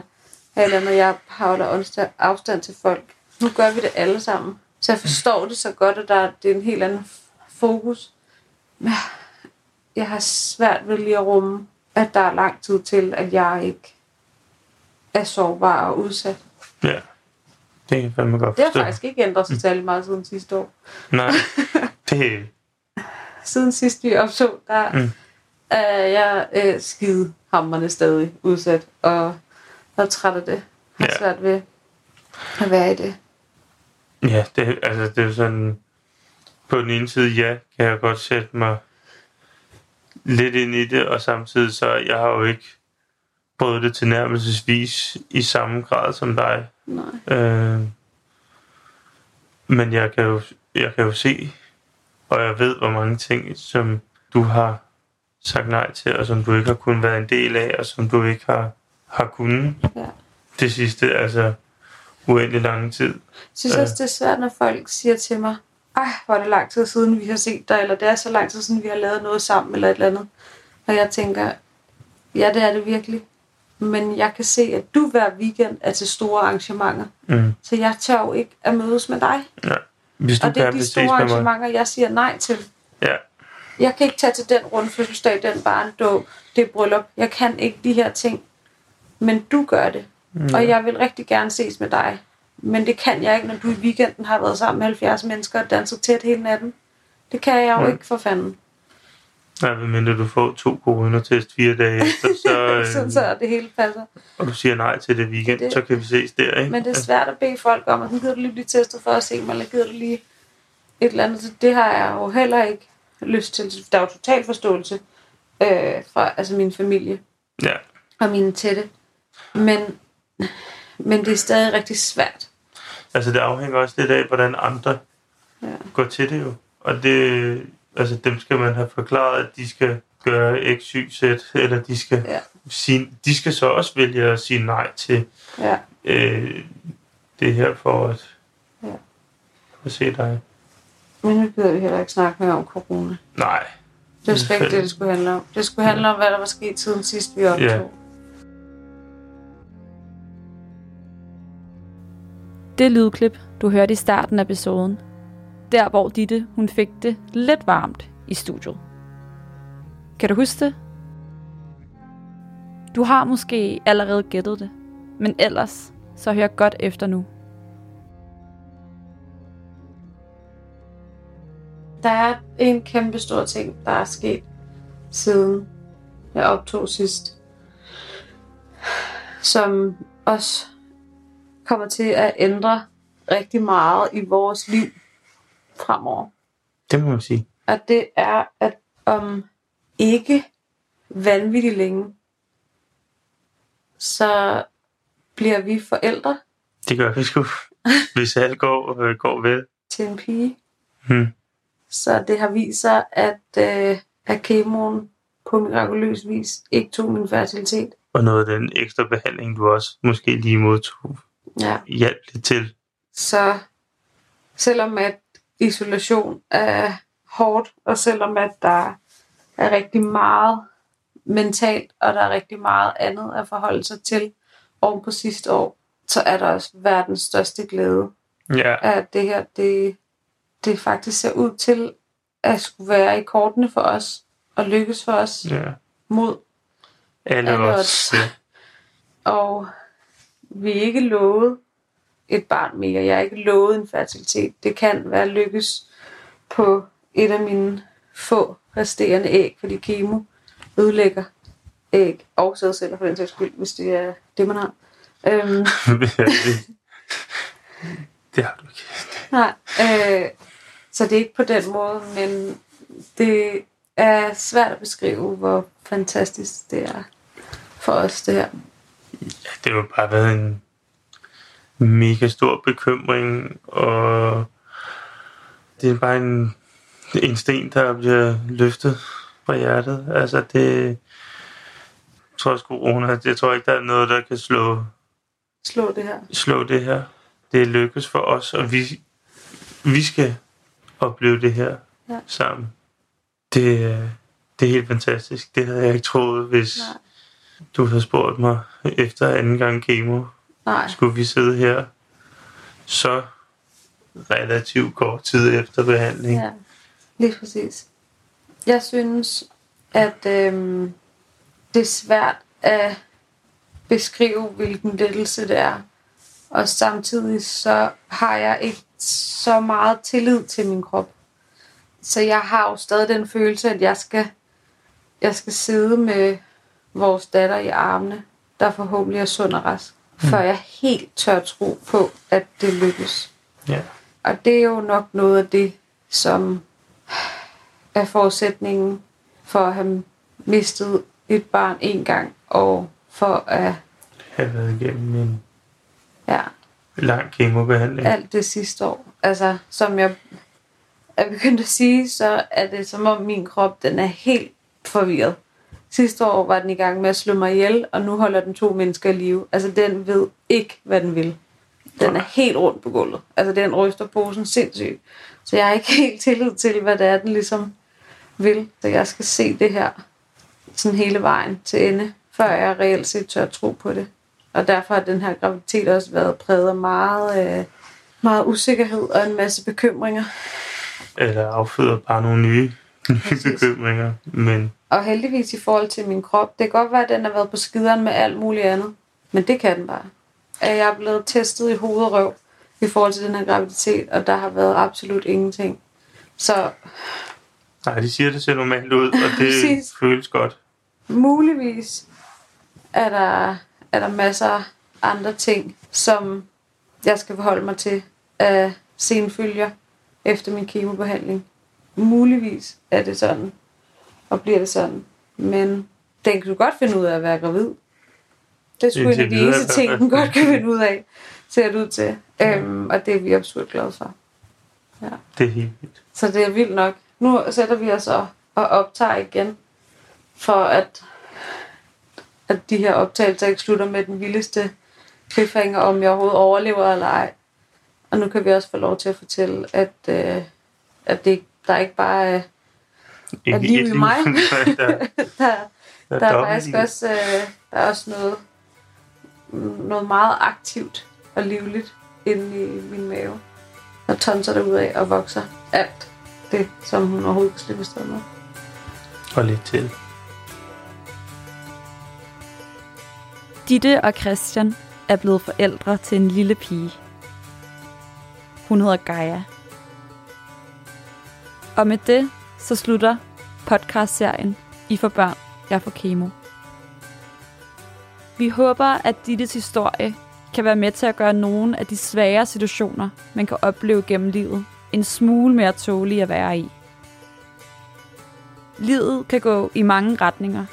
eller når jeg holder afstand til folk. Nu gør vi det alle sammen. Så jeg forstår det så godt, at der, det er en helt anden fokus. Men jeg har svært ved lige at rumme, at der er lang tid til, at jeg ikke er sårbar og udsat. ja. Det kan jeg fandme godt Det har forstå. faktisk ikke ændret sig særlig meget siden sidste år. Nej, det, Siden sidst vi optog, der Mm. mm. er jeg øh, skide hammerne stadig udsat, og er træt af det. Har Ja. svært ved at være i det. Ja, det, altså, det er sådan... På den ene side, ja, kan jeg godt sætte mig lidt ind i det, og samtidig så, jeg har jo ikke prøvet det tilnærmelsesvis i samme grad som dig. Nej. Øh, men jeg kan, jo, jeg kan jo se, og jeg ved, hvor mange ting, som du har sagt nej til, og som du ikke har kunnet være en del af, og som du ikke har, har kunnet Ja. det sidste, altså uendelig lang tid. Jeg synes Øh. også, det er svært, når folk siger til mig, ej, hvor er det lang tid siden, vi har set dig, eller det er så lang tid siden, vi har lavet noget sammen, eller et eller andet. Og jeg tænker, ja, det er det virkelig. men jeg kan se, at du hver weekend er til store arrangementer. Mm. Så jeg tør jo ikke at mødes med dig. Hvis du Og det er de store arrangementer, jeg siger nej til. Ja. Jeg kan ikke tage til den runde fødselsdag, den barndåb, det bryllup. Jeg kan ikke de her ting. Men du gør det. Mm. Og jeg vil rigtig gerne ses med dig. Men det kan jeg ikke, når du i weekenden har været sammen med 70 mennesker og danset tæt hele natten. Det kan jeg jo Mm. ikke for fanden. Nej, medmindre du får to coronatest fire dage efter, så, øh, Sådan så det hele passer. og du siger nej til det weekend, Det- så kan vi ses der, ikke? Men det er svært at bede folk om, at gider du lige blive testet for at se mig, eller gider du lige et eller andet. Så det har jeg jo heller ikke lyst til. Der er jo total forståelse øh, fra altså min familie Ja. og mine tætte. Men, men det er stadig rigtig svært. Altså, det afhænger også lidt af, hvordan andre Ja. går til det jo. Og det, altså, dem skal man have forklaret, at de skal gøre x, y, z, eller de skal, Ja. ja. sige, de skal så også vælge at sige nej til Ja. øh, det her for at, Ja. for at se dig. Men nu gider vi heller ikke snakke mere om corona. Nej. Det var slet ikke det, det skulle handle om. Det skulle handle om, hvad der var sket siden sidst, vi optog. Ja. Det lydklip, du hørte i starten af episoden, der hvor Ditte hun fik det lidt varmt i studiet. Kan du huske det? Du har måske allerede gættet det, men ellers så hør godt efter nu. Der er en kæmpe stor ting, der er sket siden jeg optog sidst, som også kommer til at ændre rigtig meget i vores liv fremover. Det må man sige. Og det er, at om ikke vanvittigt længe, så bliver vi forældre Det gør vi sgu. Hvis alt går, øh, går vel. til en pige. Hmm. Så det har vist sig, at, øh, at kemoen på mirakuløs vis ikke tog min fertilitet. Og noget af den ekstra behandling, du også måske lige modtog, Ja. hjalp lidt til. Så selvom at isolation er hårdt, og selvom at der er rigtig meget mentalt, og der er rigtig meget andet at forholde sig til oven på sidste år, så er der også verdens største glæde, Ja, at det her, det, det faktisk ser ud til at skulle være i kortene for os, og lykkes for os ja. mod Alle Alle os. øh, Og vi er ikke lovet et barn mere. Jeg er ikke lovet en fertilitet. Det kan være lykkes på et af mine få resterende æg, fordi kemo ødelægger æg og sædceller for den sags skyld, hvis det er det, man har. Øhm, det, har du ikke. nej, øh, så det er ikke på den måde, men det er svært at beskrive, hvor fantastisk det er for os, det her. Det har bare været en mega stor bekymring, og det er bare en, en sten, der bliver løftet fra hjertet. Altså det, trods corona, jeg tror ikke, der er noget, der kan slå, Slå det her. slå det her. Det lykkes for os, og vi, vi skal opleve det her Ja. sammen. Det, er- det er helt fantastisk. Det havde jeg ikke troet, hvis Nej. Du havde spurgt mig efter anden gang kemo. Nej. Skulle vi sidde her så relativt kort tid efter behandling? Ja, lige præcis. Jeg synes, at øhm, det er svært at beskrive, hvilken lettelse det er. Og samtidig så har jeg ikke så meget tillid til min krop. Så jeg har jo stadig den følelse, at jeg skal, jeg skal sidde med vores datter i armene, der forhåbentlig er sund og rask, mm. før jeg helt tør tro på, at det lykkes. Ja. Og det er jo nok noget af det, som er forudsætningen for at have mistet et barn en gang, og for at Have været igennem en ja, lang kemobehandling. alt det sidste år. Altså, som jeg er begyndt at sige, så er det som om min krop, den er helt forvirret. Sidste år var den i gang med at slå mig ihjel, og nu holder den to mennesker i live. Altså, den ved ikke, hvad den vil. Den er helt rundt på gulvet. Altså, den ryster posen sindssygt. Så jeg har ikke helt tillid til, hvad det er, den ligesom vil. Så jeg skal se det her sådan hele vejen til ende, før jeg reelt set tør tro på det. Og derfor har den her graviditet også været præget af meget, øh, meget usikkerhed og en masse bekymringer. Eller afføder bare nogle nye, nye bekymringer. Men Og heldigvis i forhold til min krop, det kan godt være, at den har været på skideren med alt muligt andet. Men det kan den bare. At jeg er blevet testet i hoved og røv i forhold til den her graviditet, og der har været absolut ingenting. Så nej, de siger, det ser normalt ud, og det føles godt. muligvis er der, er der masser af andre ting, som jeg skal forholde mig til af senfølger efter min kemobehandling. Muligvis er det sådan, og bliver det sådan. Men den kan du godt finde ud af at være gravid. Det er sgu en af de eneste ting, den godt kan finde ud af, ser det ud til. Øhm, og det er vi absurd glade for. Det er helt vildt. Så det er vildt nok. Nu sætter vi os og, og optager igen, for at, at de her optagelser ikke slutter med den vildeste cliffhanger, om jeg overhovedet overlever eller ej. Og nu kan vi også få lov til at fortælle, at, øh, at det, der ikke bare er, Ikke liv et i mig. der, der, der, der, er faktisk også, øh, der er også noget, noget meget aktivt og livligt inde i min mave. Der tonser der ud af og vokser alt det, som hun overhovedet kan slippe afsted med. Og lidt til. Ditte og Christian er blevet forældre til en lille pige. Hun hedder Gaia. Og med det, så slutter podcastserien I for børn, jeg får kemo. Vi håber, at Dittes historie kan være med til at gøre nogle af de svære situationer, man kan opleve gennem livet, en smule mere tålige at være i. Livet kan gå i mange retninger.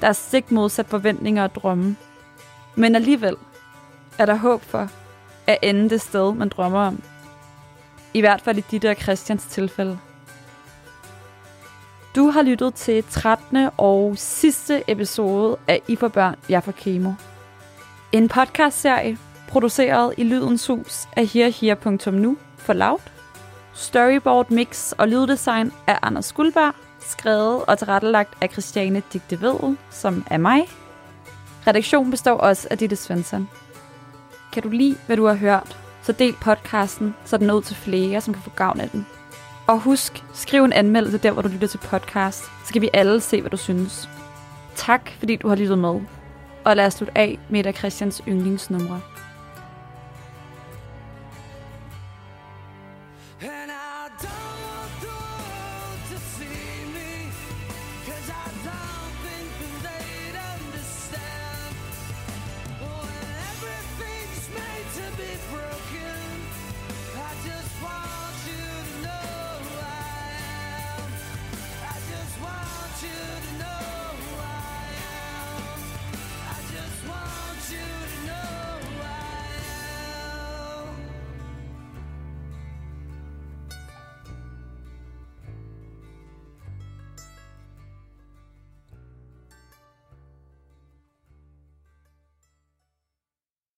Der er stik modsat forventninger og drømme. Men alligevel er der håb for at ende det sted, man drømmer om. I hvert fald i dit og Christians tilfælde. Du har lyttet til 13. og sidste episode af I for børn, jeg for kemo. En podcastserie produceret i Lydens Hus af herher.nu for Loud. Storyboard mix og lyddesign af Anders Guldberg, skrevet og tilrettelagt af Christiane Digte Vedel, som er mig. Redaktionen består også af Ditte Svensson. Kan du lide, hvad du har hørt, så del podcasten, så den er ud til flere, som kan få gavn af den. Og husk, skriv en anmeldelse der, hvor du lytter til podcast, så kan vi alle se, hvad du synes. Tak, fordi du har lyttet med. Og lad os slutte af med et af Christians yndlingsnumre.